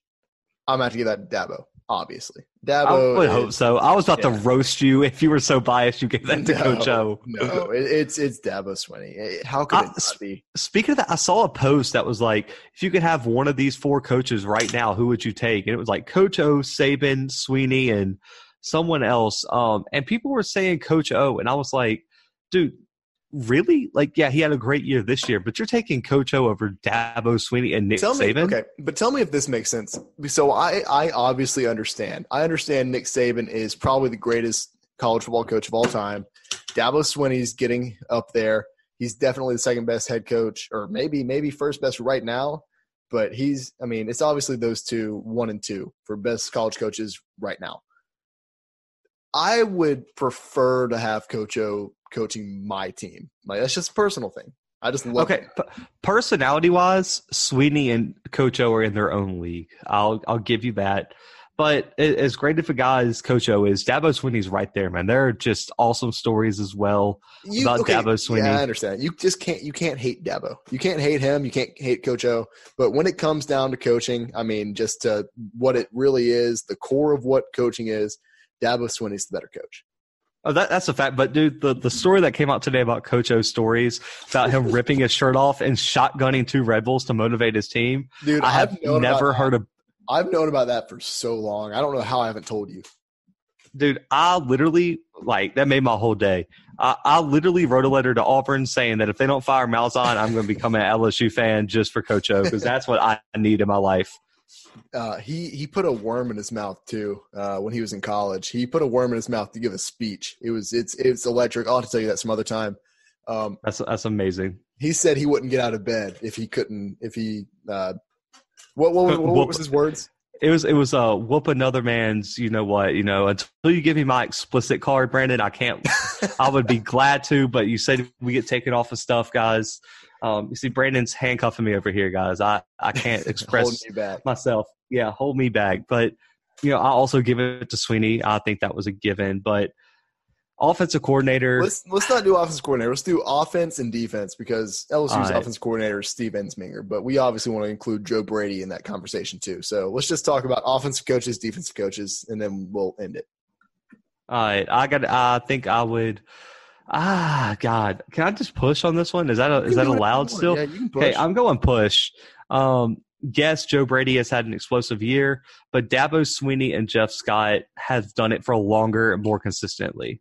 I'm gonna have to give that to Dabo. Obviously, Dabo. I would is, hope so. I was about yeah. to roast you if you were so biased. You gave that to no, Coach O. no, it, it's it's Dabo Swinney. How could I, it be? Speaking of that, I saw a post that was like, if you could have one of these four coaches right now, who would you take? And it was like Coach O, Saban, Swinney, and someone else. Um, and people were saying Coach O, and I was like, dude, really? Like, yeah, he had a great year this year, but you're taking Coach O over Dabo Swinney and Nick tell me, Saban. Okay, but tell me if this makes sense. So I, I obviously understand. I understand Nick Saban is probably the greatest college football coach of all time. Dabo Swinney's getting up there. He's definitely the second best head coach, or maybe maybe first best right now. But he's, I mean, it's obviously those two, one and two, for best college coaches right now. I would prefer to have Coach O coaching my team. Like that's just a personal thing. I just love. Okay, P- personality wise, Swinney and Coach O are in their own league. I'll I'll give you that. But as great of a guy as Coach O is, Dabo Swinney's right there, man. There are just awesome stories as well you, about okay, Dabo Swinney. Yeah, I understand. You just can't you can't hate Dabo. You can't hate him. You can't hate Coach O. But when it comes down to coaching, I mean, just to what it really is, the core of what coaching is, Dabo Swinney's the better coach. Oh, that, that's a fact. But dude, the, the story that came out today about Coach O's stories about him ripping his shirt off and shotgunning two Red Bulls to motivate his team. Dude, I have never heard of. I've known about that for so long. I don't know how I haven't told you. Dude, I literally like that made my whole day. I, I literally wrote a letter to Auburn saying that if they don't fire Malzahn, I'm going to become an LSU fan just for Coach O because that's what I need in my life. Uh, he he put a worm in his mouth too uh, when he was in college. He put a worm in his mouth to give a speech. It was it's it's electric. I'll have to tell you that some other time. Um, that's that's amazing. He said he wouldn't get out of bed if he couldn't if he uh, what what, what, what was his words? It was it was uh whoop another man's you know what you know until you give me my explicit card Brandon I can't I would be glad to but you said we get taken off of stuff guys um, you see, Brandon's handcuffing me over here, guys. I, I can't express myself. Yeah, hold me back. But, you know, I also give it to Swinney. I think that was a given. But offensive coordinator. Let's let's not do offensive coordinator. Let's do offense and defense because LSU's right. offensive coordinator is Steve Ensminger, but we obviously want to include Joe Brady in that conversation too. So let's just talk about offensive coaches, defensive coaches, and then we'll end it. All right, I got. I think I would. Ah, God, can I just push on this one? Is that a, is that allowed still? Yeah, you can push. Okay, I'm going push. Um, yes, Joe Brady has had an explosive year, but Dabo Swinney and Jeff Scott have done it for longer and more consistently.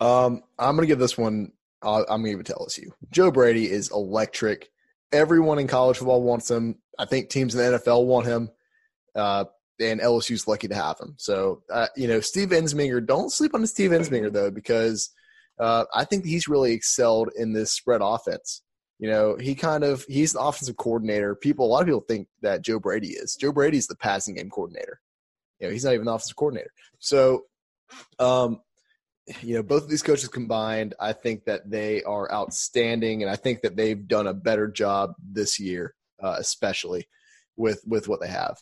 Um, I'm going to give this one. Uh, I'm going to give it to LSU. Joe Brady is electric. Everyone in college football wants him. I think teams in the NFL want him. Uh, and LSU's lucky to have him. So, uh, you know, Steve Ensminger, don't sleep on Steve Ensminger, though, because uh, I think he's really excelled in this spread offense. You know, he kind of he's the offensive coordinator. People, a lot of people think that Joe Brady is. Joe Brady's the passing game coordinator. You know, he's not even the offensive coordinator. So, um, you know, both of these coaches combined, I think that they are outstanding, and I think that they've done a better job this year, uh, especially with with what they have.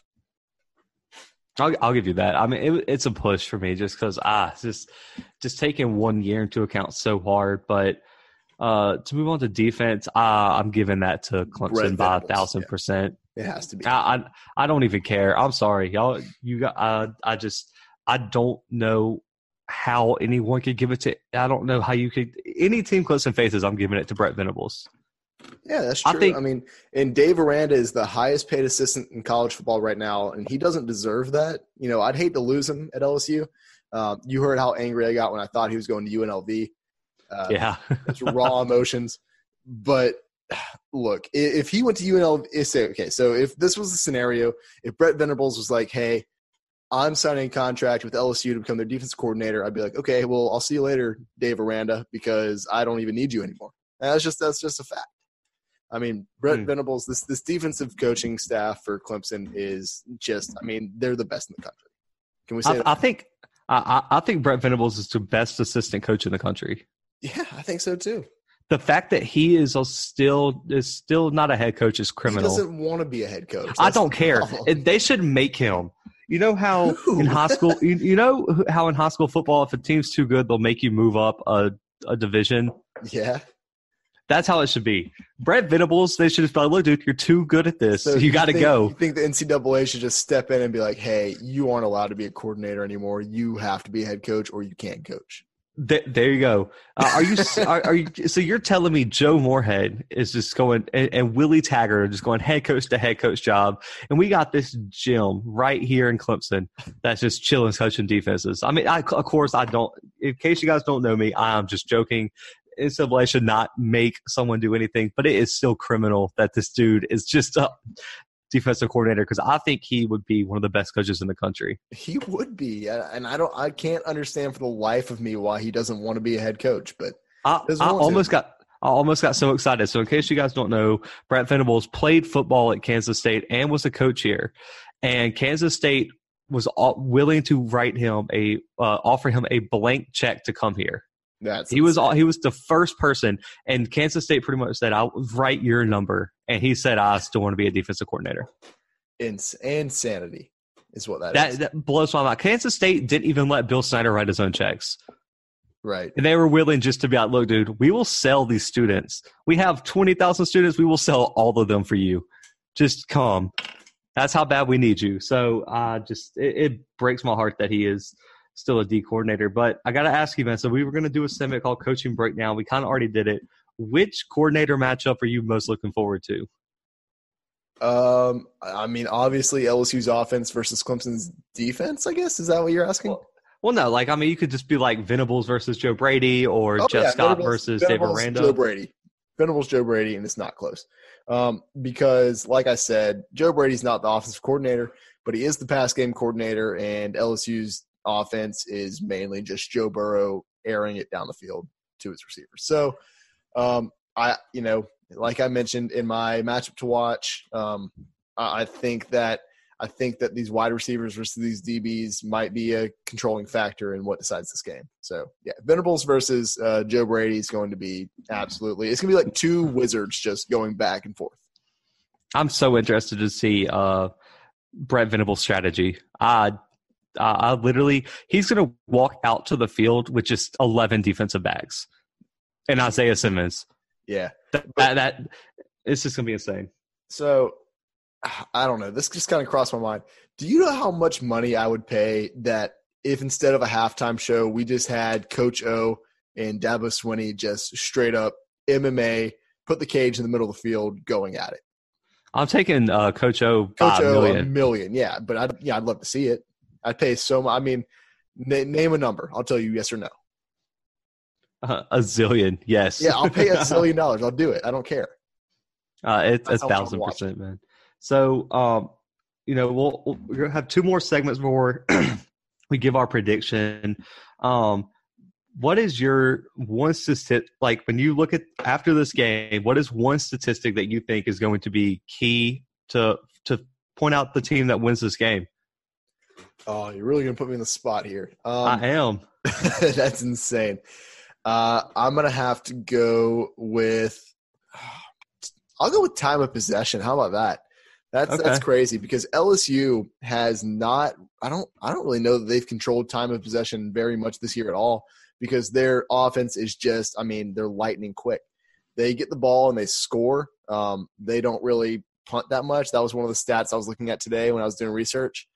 I'll, I'll give you that. I mean, it, it's a push for me just because ah, just just taking one year into account so hard. But uh, to move on to defense, uh, I'm giving that to Clemson by a thousand yeah. percent. It has to be. I, I I don't even care. I'm sorry, y'all. You got. Uh, I just I don't know how anyone could give it to. I don't know how you could. Any team Clemson faces, I'm giving it to Brett Venables. Yeah, that's true. I, think- mean, and Dave Aranda is the highest paid assistant in college football right now, and he doesn't deserve that. You know, I'd hate to lose him at LSU. Um, you heard how angry I got when I thought he was going to UNLV. Uh, yeah, it's raw emotions. But look, if he went to UNLV, say okay, so if this was the scenario, if Brett Venables was like, "Hey, I'm signing a contract with LSU to become their defense coordinator," I'd be like, "Okay, well, I'll see you later, Dave Aranda, because I don't even need you anymore." And that's just that's just a fact. I mean, Brett Hmm. Venables, this this defensive coaching staff for Clemson is just, I mean, they're the best in the country. Can we say I, that? I think I, I think Brett Venables is the best assistant coach in the country. yeah, I think so too. The fact that he is a still is still not a head coach is criminal. He doesn't want to be a head coach. I don't care. problem. They should make him. You know how Who? in high school, you, you know how in high school football, if a team's too good, they'll make you move up a, a division. yeah. That's how it should be. Brett Venables, they should just be like, look, dude, you're too good at this. So you got to go. You think the NCAA should just step in and be like, "Hey, you aren't allowed to be a coordinator anymore. You have to be a head coach, or you can't coach." Th- there you go. Uh, are you? are, are you? So you're telling me Joe Moorhead is just going and, and Willie Taggart are just going head coach to head coach job, and we got this gym right here in Clemson that's just chilling, coaching defenses. I mean, I, of course, I don't. In case you guys don't know me, I'm just joking. NCAA should not make someone do anything, but it is still criminal that this dude is just a defensive coordinator because I think he would be one of the best coaches in the country. He would be, and I don't. I can't understand for the life of me why he doesn't want to be a head coach. But I, I want to. almost got I almost got so excited. So in case you guys don't know, Brett Venables played football at Kansas State and was a coach here, and Kansas State was all, willing to write him a uh, offer him a blank check to come here. That's He was all, he was the first person, and Kansas State pretty much said, "I'll write your number," and he said, "I still want to be a defensive coordinator." ins- insanity is what that That is. that blows my mind. Kansas State didn't even let Bill Snyder write his own checks. right. And they were willing just to be like, look, dude, we will sell these students. We have 20,000 students. We will sell all of them for you. Just come. That's how bad we need you. So uh, just, it, it breaks my heart that he is still a D coordinator. But I got to ask you, man. So we were going to do a segment called Coaching Breakdown. We kind of already did it. Which coordinator matchup are you most looking forward to? Um, I mean, obviously LSU's offense versus Clemson's defense. I guess is that what you're asking? Well, Well, no, like, I mean, you could just be like Venables versus Joe Brady or Oh, Jeff yeah, Scott Venables- versus Venables, David Joe Brady. Venables, Joe Brady, and it's not close. Um, because, like I said, Joe Brady's not the offensive coordinator, but he is the pass game coordinator, and LSU's offense is mainly just Joe Burrow airing it down the field to his receivers. So, um, I, you know, like I mentioned in my matchup to watch, um, I I think that I think that these wide receivers versus these DBs might be a controlling factor in what decides this game. So yeah, Venables versus uh, Joe Brady is going to be absolutely. It's going to be like two wizards just going back and forth. I'm so interested to see uh, Brett Venables' strategy. I Uh, I literally, he's going to walk out to the field with just 11 defensive backs and Isaiah Simmons. Yeah. That, that, that it's just going to be insane. So I don't know. This just kind of crossed my mind. Do you know how much money I would pay that if instead of a halftime show, we just had Coach O and Dabo Swinney just straight up MMA, put the cage in the middle of the field, going at it? I'm taking uh, Coach O. Coach O million. a million, yeah. But I'd yeah, I'd love to see it. I'd pay so much. I mean, name a number. I'll tell you yes or no. Uh, a zillion, yes. Yeah, I'll pay a zillion dollars. I'll do it. I don't care. Uh, it's That's a how much I'm thousand percent, man. So, um, you know, we'll, we'll we're gonna have two more segments before we give our prediction. Um, what is your one statistic? Like when you look at after this game, what is one statistic that you think is going to be key to to point out the team that wins this game? Oh, you're really gonna put me in the spot here. Um, I am. that's insane. Uh, I'm gonna have to go with. I'll go with time of possession. How about that? That's that's crazy because LSU has not. I don't. I don't really know that they've controlled time of possession very much this year at all because their offense is just. I mean, they're lightning quick. They get the ball and they score. Um, they don't really punt that much. That was one of the stats I was looking at today when I was doing research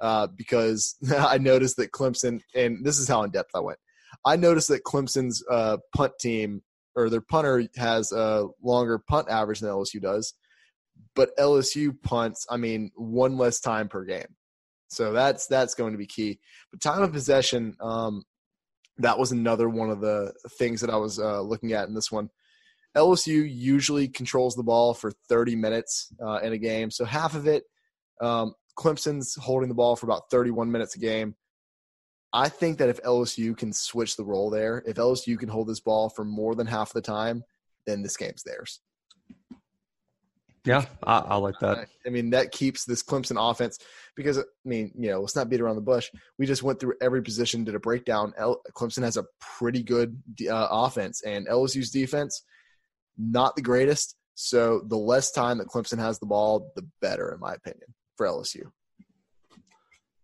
uh, because I noticed that Clemson, and this is how in depth I went. I noticed that Clemson's uh, punt team or their punter has a longer punt average than LSU does, but LSU punts, I mean, one less time per game. So that's that's going to be key. But time of possession, um, that was another one of the things that I was uh, looking at in this one. LSU usually controls the ball for 30 minutes uh, in a game, so half of it. Um, Clemson's holding the ball for about 31 minutes a game. I think that if LSU can switch the role there, if LSU can hold this ball for more than half the time, then this game's theirs. Yeah, I, I like that. I- I mean, that keeps this Clemson offense because, I mean, you know, let's not beat around the bush. We just went through every position, did a breakdown. L- Clemson has a pretty good uh, offense, and LSU's defense, not the greatest. So the less time that Clemson has the ball, the better, in my opinion, for LSU.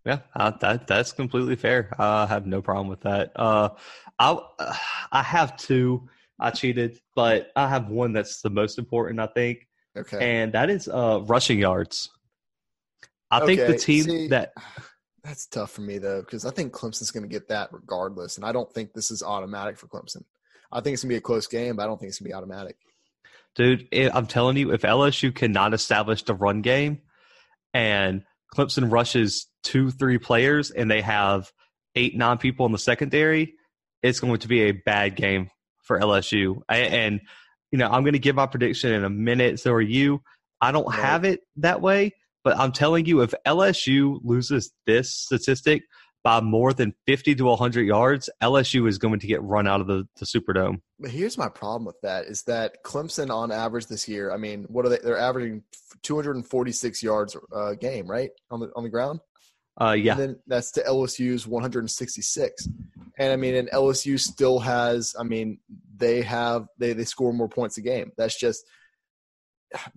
Yeah, uh, that that's completely fair. I have no problem with that. Uh, I I have two. I cheated, but I have one that's the most important, I think, Okay. and that is uh, rushing yards. I think the team see- that That's tough for me though, because I think Clemson's going to get that regardless, and I don't think this is automatic for Clemson. I think it's going to be a close game, but I don't think it's going to be automatic. dude, I'm telling you, if LSU cannot establish the run game, and Clemson rushes two, three players, and they have eight, nine people in the secondary, it's going to be a bad game for LSU. And, you know, I'm going to give my prediction in a minute. So are you. I don't have it that way, but I'm telling you, if LSU loses this statistic by more than 50 to 100 yards, LSU is going to get run out of the, the Superdome. But here's my problem with that: is that Clemson on average this year? I mean, what are they? They're averaging 246 yards a game, right on the on the ground. Uh, yeah. And then that's to LSU's 166. And I mean, and LSU still has. I mean, they have they they score more points a game. That's just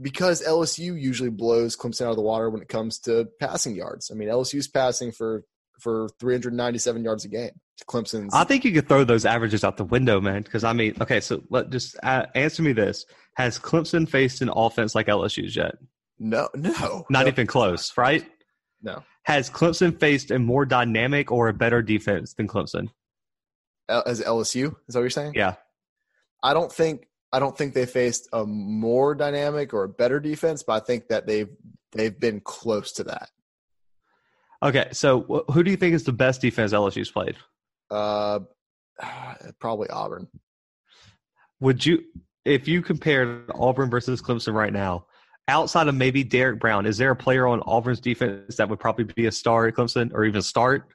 because LSU usually blows Clemson out of the water when it comes to passing yards. I mean, LSU's passing for for 397 yards a game. Clemson's I think you could throw those averages out the window, man. Because I mean, okay, so let just uh, answer me this: Has Clemson faced an offense like LSU's yet? no, no, Not no, even close, right? No, Has Clemson faced a more dynamic or a better defense than Clemson? As LSU is that what you're saying? Yeah, I don't think I don't think they faced a more dynamic or a better defense, but I think that they've they've been close to that. Okay, so wh- who do you think is the best defense LSU's played? Uh, probably Auburn. Would you, if you compared Auburn versus Clemson right now, outside of maybe Derrick Brown, is there a player on Auburn's defense that would probably be a star at Clemson or even start?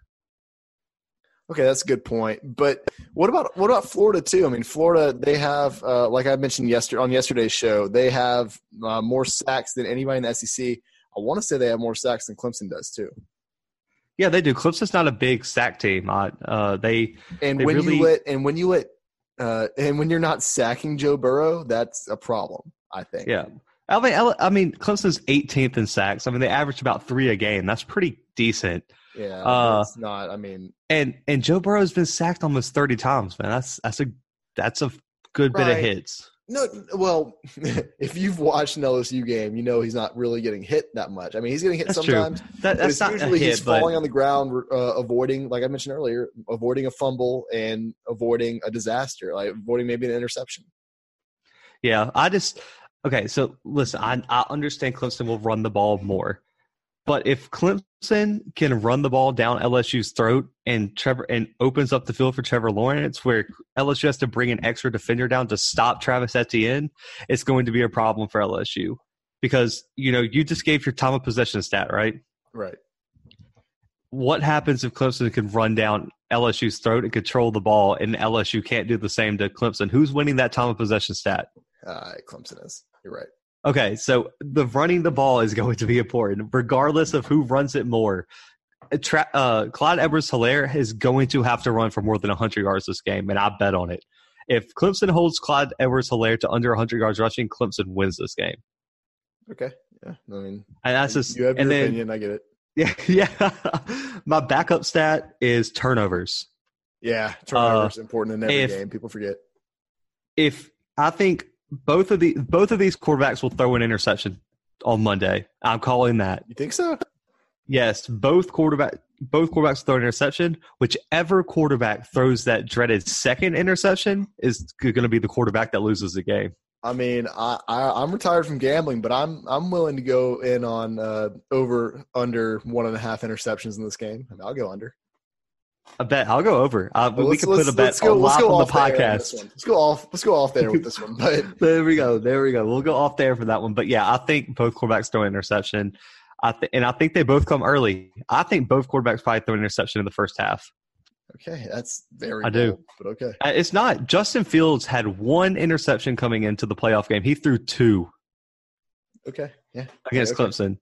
Okay, that's a good point. But what about what about Florida too? I mean, Florida they have, uh, like I mentioned yesterday on yesterday's show, they have uh, more sacks than anybody in the SEC. I want to say they have more sacks than Clemson does too. Yeah, they do. Clemson's not a big sack team. I, uh, they And They when really- you let and when you let uh, and when you're not sacking Joe Burrow, that's a problem. I think. Yeah. I mean, I mean, Clemson's 18th in sacks. I mean, they average about three a game. That's pretty decent. Yeah, Uh, it's not. I mean, And and Joe Burrow's been sacked almost 30 times, man. That's that's a that's a good bit of hits. No. Well, if you've watched an LSU game, you know he's not really getting hit that much. I mean, he's getting hit That's sometimes. That, that's not a usually he's hit, but falling on the ground, uh, avoiding, like I mentioned earlier, avoiding a fumble and avoiding a disaster, like avoiding maybe an interception. Yeah, I just okay. So listen, I I understand Clemson will run the ball more, but if Clemson can run the ball down LSU's throat and Trevor and opens up the field for Trevor Lawrence, where LSU has to bring an extra defender down to stop Travis Etienne, it's going to be a problem for LSU because you know you just gave your time of possession stat right. Right. What happens if Clemson can run down LSU's throat and control the ball, and LSU can't do the same to Clemson? Who's winning that time of possession stat? Uh, Clemson is. You're right. Okay, so the running the ball is going to be important, regardless of who runs it more. Tra- uh, Clyde Edwards Helaire is going to have to run for more than 100 yards this game, and I bet on it. If Clemson holds Clyde Edwards Helaire to under 100 yards rushing, Clemson wins this game. Okay. Yeah. I mean, And that's just, you have your then, opinion. I get it. yeah, yeah. My backup stat is turnovers. Yeah. Turnovers important in every Uh, if- game. People forget. If I think both of the both of these quarterbacks will throw an interception on Monday, I'm calling that. You think so? Yes, both quarterback both quarterbacks throw an interception. Whichever quarterback throws that dreaded second interception is going to be the quarterback that loses the game. I mean, I, I I'm retired from gambling, but I'm I'm willing to go in on uh, over under one and a half interceptions in this game. I mean, I'll go under. I bet I'll go over. Uh, Well, we can put a bet let's go- on let's go on the there on podcast. Let's go off. Let's go off there with this one. But There we go. There we go. We'll go off there for that one. But yeah, I think both quarterbacks throw an interception. I th- and I think they both come early. I think both quarterbacks probably throw an interception in the first half. okay, that's very. I do. but okay. Uh, It's not. Justin Fields had one interception coming into the playoff game. He threw two. Okay. Yeah. against Okay, okay. Clemson.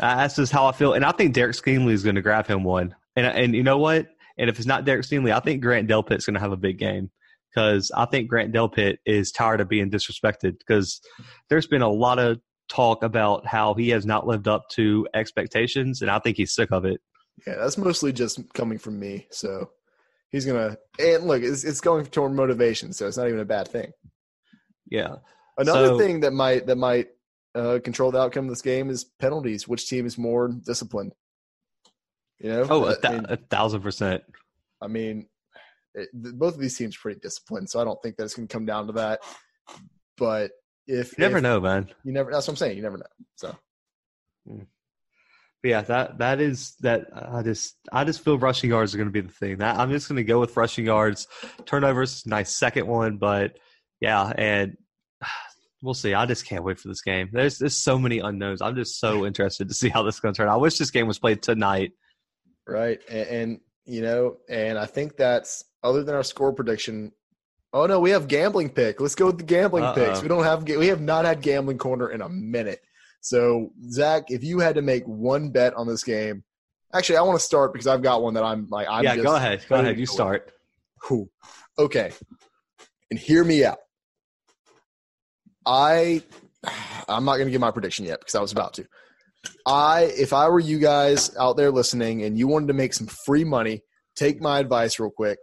Uh, that's just how I feel, and I think Derek Stingley is going to grab him one. And and you know what? And if it's not Derek Stingley, I think Grant Delpit's going to have a big game because I think Grant Delpit is tired of being disrespected because there's been a lot of talk about how he has not lived up to expectations, and I think he's sick of it. Yeah, that's mostly just coming from me. So he's gonna and look, it's, it's going toward motivation, so it's not even a bad thing. Yeah, Another So- thing that might that might uh, control the outcome of this game is penalties. Which team is more disciplined? You know. oh, a, I th- mean, a thousand percent. I mean, it, both of these teams pretty disciplined, so I don't think that it's going to come down to that. But if You never if- know, man. you never. That's what I'm saying. You never know. So hmm. But yeah, that that is that. I just I just feel rushing yards are going to be the thing. That I'm just going to go with rushing yards. Turnovers, nice second one, but yeah, and we'll see. I just can't wait for this game. There's there's so many unknowns. I'm just so interested to see how this is going to turn. I wish this game was played tonight. Right, and, and you know, and I think that's other than our score prediction. Oh no, we have gambling pick. Let's go with the gambling Uh-oh. picks. We don't have we have not had gambling corner in a minute. So Zach, if you had to make one bet on this game, actually, I want to start because I've got one that I'm like. I'm yeah, just go ahead. Go ahead. You start. Cool. Okay. And hear me out. I I'm not going to give my prediction yet because I was about to. I if I were you guys out there listening and you wanted to make some free money, take my advice real quick.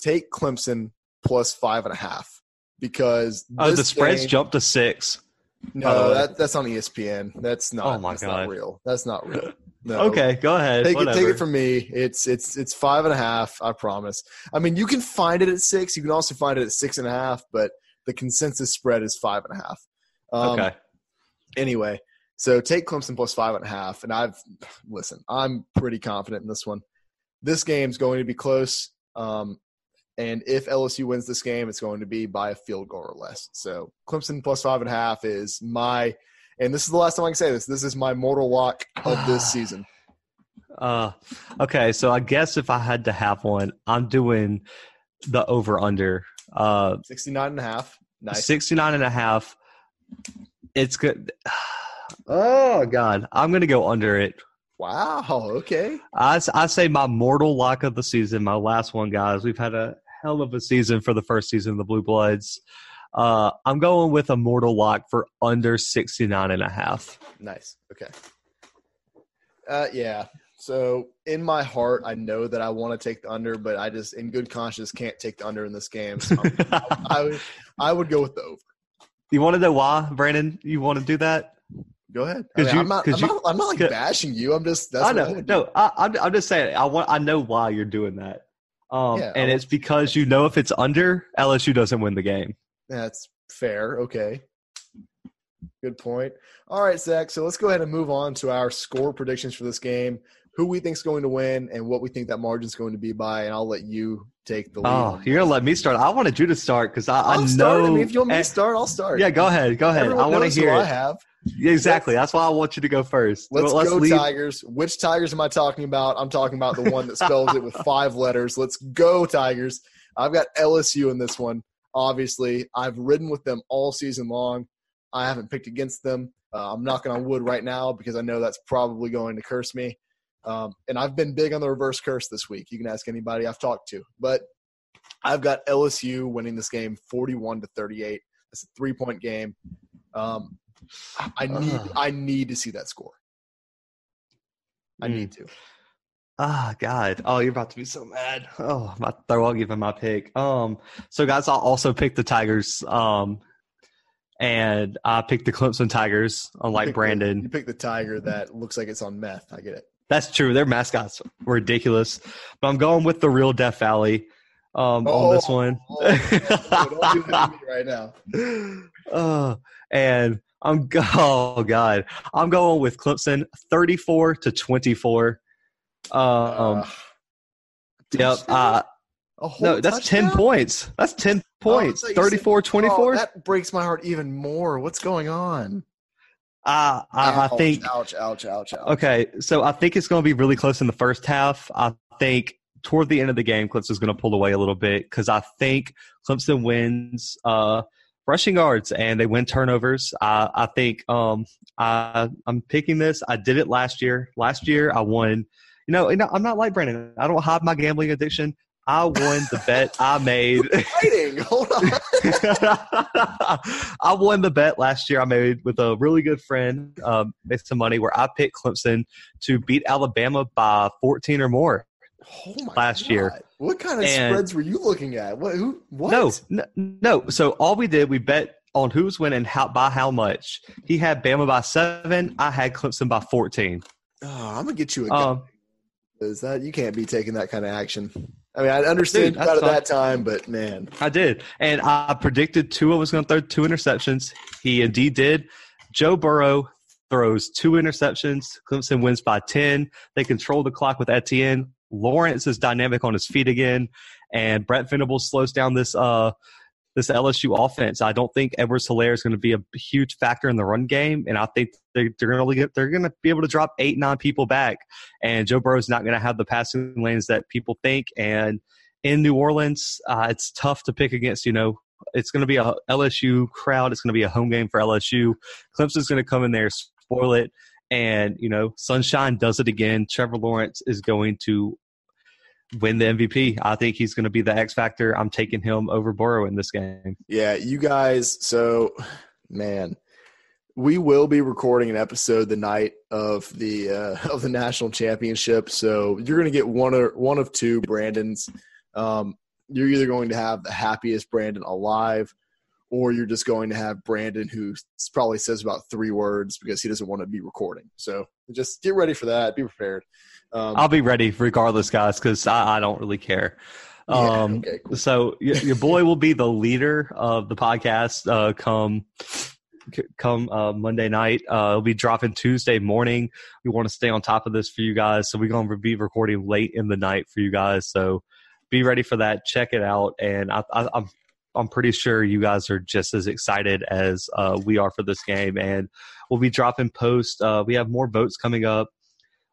Take Clemson plus five and a half because Oh, the spreads jumped to six. No, that, that's on ESPN. That's not. Oh, my that's God. not real. That's not real. No. Okay, go ahead. Take it, take it from me. It's it's it's five and a half. I promise. I mean, you can find it at six. You can also find it at six and a half, but the consensus spread is five and a half. Um, okay. Anyway, so take Clemson plus five and a half, and I've listen. I'm pretty confident in this one. This game's going to be close, um, and if LSU wins this game, it's going to be by a field goal or less. So Clemson plus five and a half is my, and this is the last time I can say this. This is my mortal lock of this season. Uh, okay, so I guess if I had to have one, I'm doing the over under. Uh, 69 and a half. Nice. 69 and a half. It's good. Oh, God. I'm going to go under it. Wow. Okay. I, I say my mortal lock of the season, my last one, guys. We've had a hell of a season for the first season of the Blue Bloods. Uh, I'm going with a mortal lock for under 69 and a half. Nice. Okay. Uh, yeah. So in my heart, I know that I want to take the under, but I just, in good conscience, can't take the under in this game. So I, I, would, I would go with the over. You want to know why, Brandon? You want to do that? Go ahead. I mean, you- I'm, not, I'm, you- not, I'm not like bashing you. I'm just that's I know. do. no, I, I'm, I'm just saying. I want. I know why you're doing that. Um, Yeah, and I it's because you know if it's under, LSU doesn't win the game. That's fair. Okay. Good point. All right, Zach. So let's go ahead and move on to our score predictions for this game. Who we think's going to win and what we think that margin's going to be by, and I'll let you take the lead. Oh, you're gonna let me start. I wanted you to start because I, I know. start. I mean, if you want me eh, to start, I'll start. yeah, go ahead. Go ahead. Everyone I want to hear I have. Yeah, exactly. That's why I want you to go first. Let's, Well, go leave- Tigers. Which Tigers am I talking about? I'm talking about the one that spells it with five letters. Let's go Tigers. I've got LSU in this one. Obviously, I've ridden with them all season long. I haven't picked against them. Uh, I'm knocking on wood right now because I know that's probably going to curse me. Um, and I've been big on the reverse curse this week. You can ask anybody I've talked to, but I've got LSU winning this game 41 to 38. It's a three point game. Um, I need Ugh. I need to see that score. I Mm. need to. Ah, God. Oh, you're about to be so mad. Oh, I'm about to throw up giving my pick. Um, so guys, I'll also pick the Tigers. Um, and I picked the Clemson Tigers, You unlike pick the- Brandon. you picked the tiger that looks like it's on meth. I get it. That's true. Their mascots ridiculous, but I'm going with the real Death Valley um, on this one. oh, don't do that right now. uh, and I'm go- oh god, I'm going with Clemson, 34 to 24. Um, Uh, yep. Uh, no, that's 10 points. That's 10 points. Oh, I thought you said- 34 24. Oh, that breaks my heart even more. What's going on? Uh, I, I Ouch, think Ouch! Ouch! Ouch! Ouch! Okay, so I think it's going to be really close in the first half. I think toward the end of the game, Clemson's going to pull away a little bit because I think Clemson wins uh, rushing yards and they win turnovers. I, I think um, I, I'm picking this. I did it last year. Last year, I won. You know, you know, I'm not like Brandon. I don't hide my gambling addiction. I won the bet I made. Fighting. Hold on. I won the bet last year I made with a really good friend, um, made some money where I picked Clemson to beat Alabama by 14 or more. Oh my Last year. What kind of And- spreads were you looking at? What? Who? What? No, no, no. So all we did, we bet on who's winning how, by how much. He had Bama by seven. I had Clemson by 14. Oh, I'm gonna get you a. Um, Is that you can't be taking that kind of action? I mean, I understood Dude, got that time, but man, I did. And I predicted Tua was going to throw two interceptions. He indeed did. Joe Burrow throws two interceptions. Clemson wins by 10. They control the clock with Etienne. Lawrence is dynamic on his feet again. And Brett Venables slows down this uh, this LSU offense. I don't think Edwards Helaire is going to be a huge factor in the run game. And I think they're, they're going to they're going to be able to drop eight, nine people back. And Joe Burrow's not going to have the passing lanes that people think. And in New Orleans, uh, it's tough to pick against. You know, it's going to be a LSU crowd. It's going to be a home game for LSU. Clemson's going to come in there, spoil it, and you know, Sunshine does it again. Trevor Lawrence is going to win the MVP. I think he's going to be the X factor. I'm taking him over Burrow in this game. yeah, you guys. So, man, we will be recording an episode the night of the uh, of the national championship. So you're going to get one or one of two Brandons. Um, you're either going to have the happiest Brandon alive, or you're just going to have Brandon who probably says about three words because he doesn't want to be recording. So just get ready for that. Be prepared. Um, I'll be ready regardless, guys, because I, I don't really care. yeah, Um, okay, cool. So your, your boy will be the leader of the podcast. Uh, come come uh, Monday night. Uh, it'll be dropping Tuesday morning. We want to stay on top of this for you guys, so we're going to be recording late in the night for you guys. So be ready for that. Check it out, and I, I, I'm I'm pretty sure you guys are just as excited as uh, we are for this game. And we'll be dropping posts. Uh, we have more votes coming up.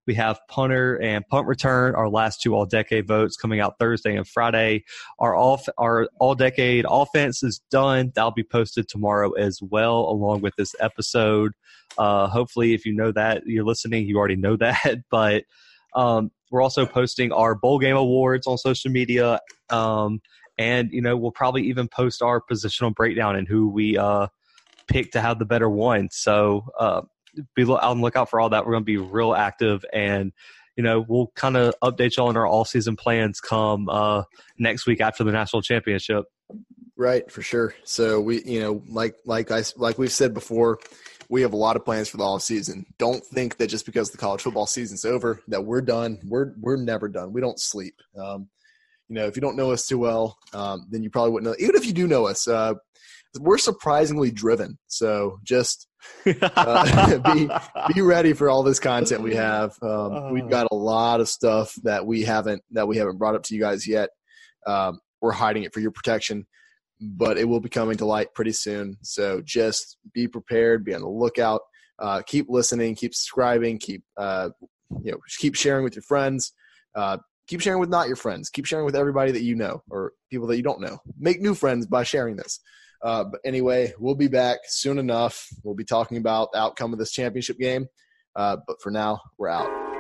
We have punter and punt return, our last two all decade votes coming out Thursday and Friday. Our all our all decade offense is done. That'll be posted tomorrow as well, along with this episode. Uh, hopefully, if you know that you're listening, you already know that. But um, we're also posting our bowl game awards on social media. Um, and you know we'll probably even post our positional breakdown and who we uh, pick to have the better one. So uh, be on the lookout for all that. We're going to be real active and you know, we'll kind of update y'all on our all season plans come uh, next week after the national championship. Right, for sure. So we, you know, like like I like we've said before, we have a lot of plans for the off season. Don't think that just because the college football season's over that we're done. We're we're never done. We don't sleep. Um, you know, if you don't know us too well, um, then you probably wouldn't know. Even if you do know us, uh, we're surprisingly driven. So just uh, be be ready for all this content we have. Um, we've got a lot of stuff that we haven't that we haven't brought up to you guys yet. Um, we're hiding it for your protection, but it will be coming to light pretty soon. So just be prepared, be on the lookout. Uh, keep listening, keep subscribing, keep uh, you know keep sharing with your friends. Uh, keep sharing with not your friends. Keep sharing with everybody that you know or people that you don't know. Make new friends by sharing this. Uh, but anyway, we'll be back soon enough. We'll be talking about the outcome of this championship game. Uh, but for now, we're out.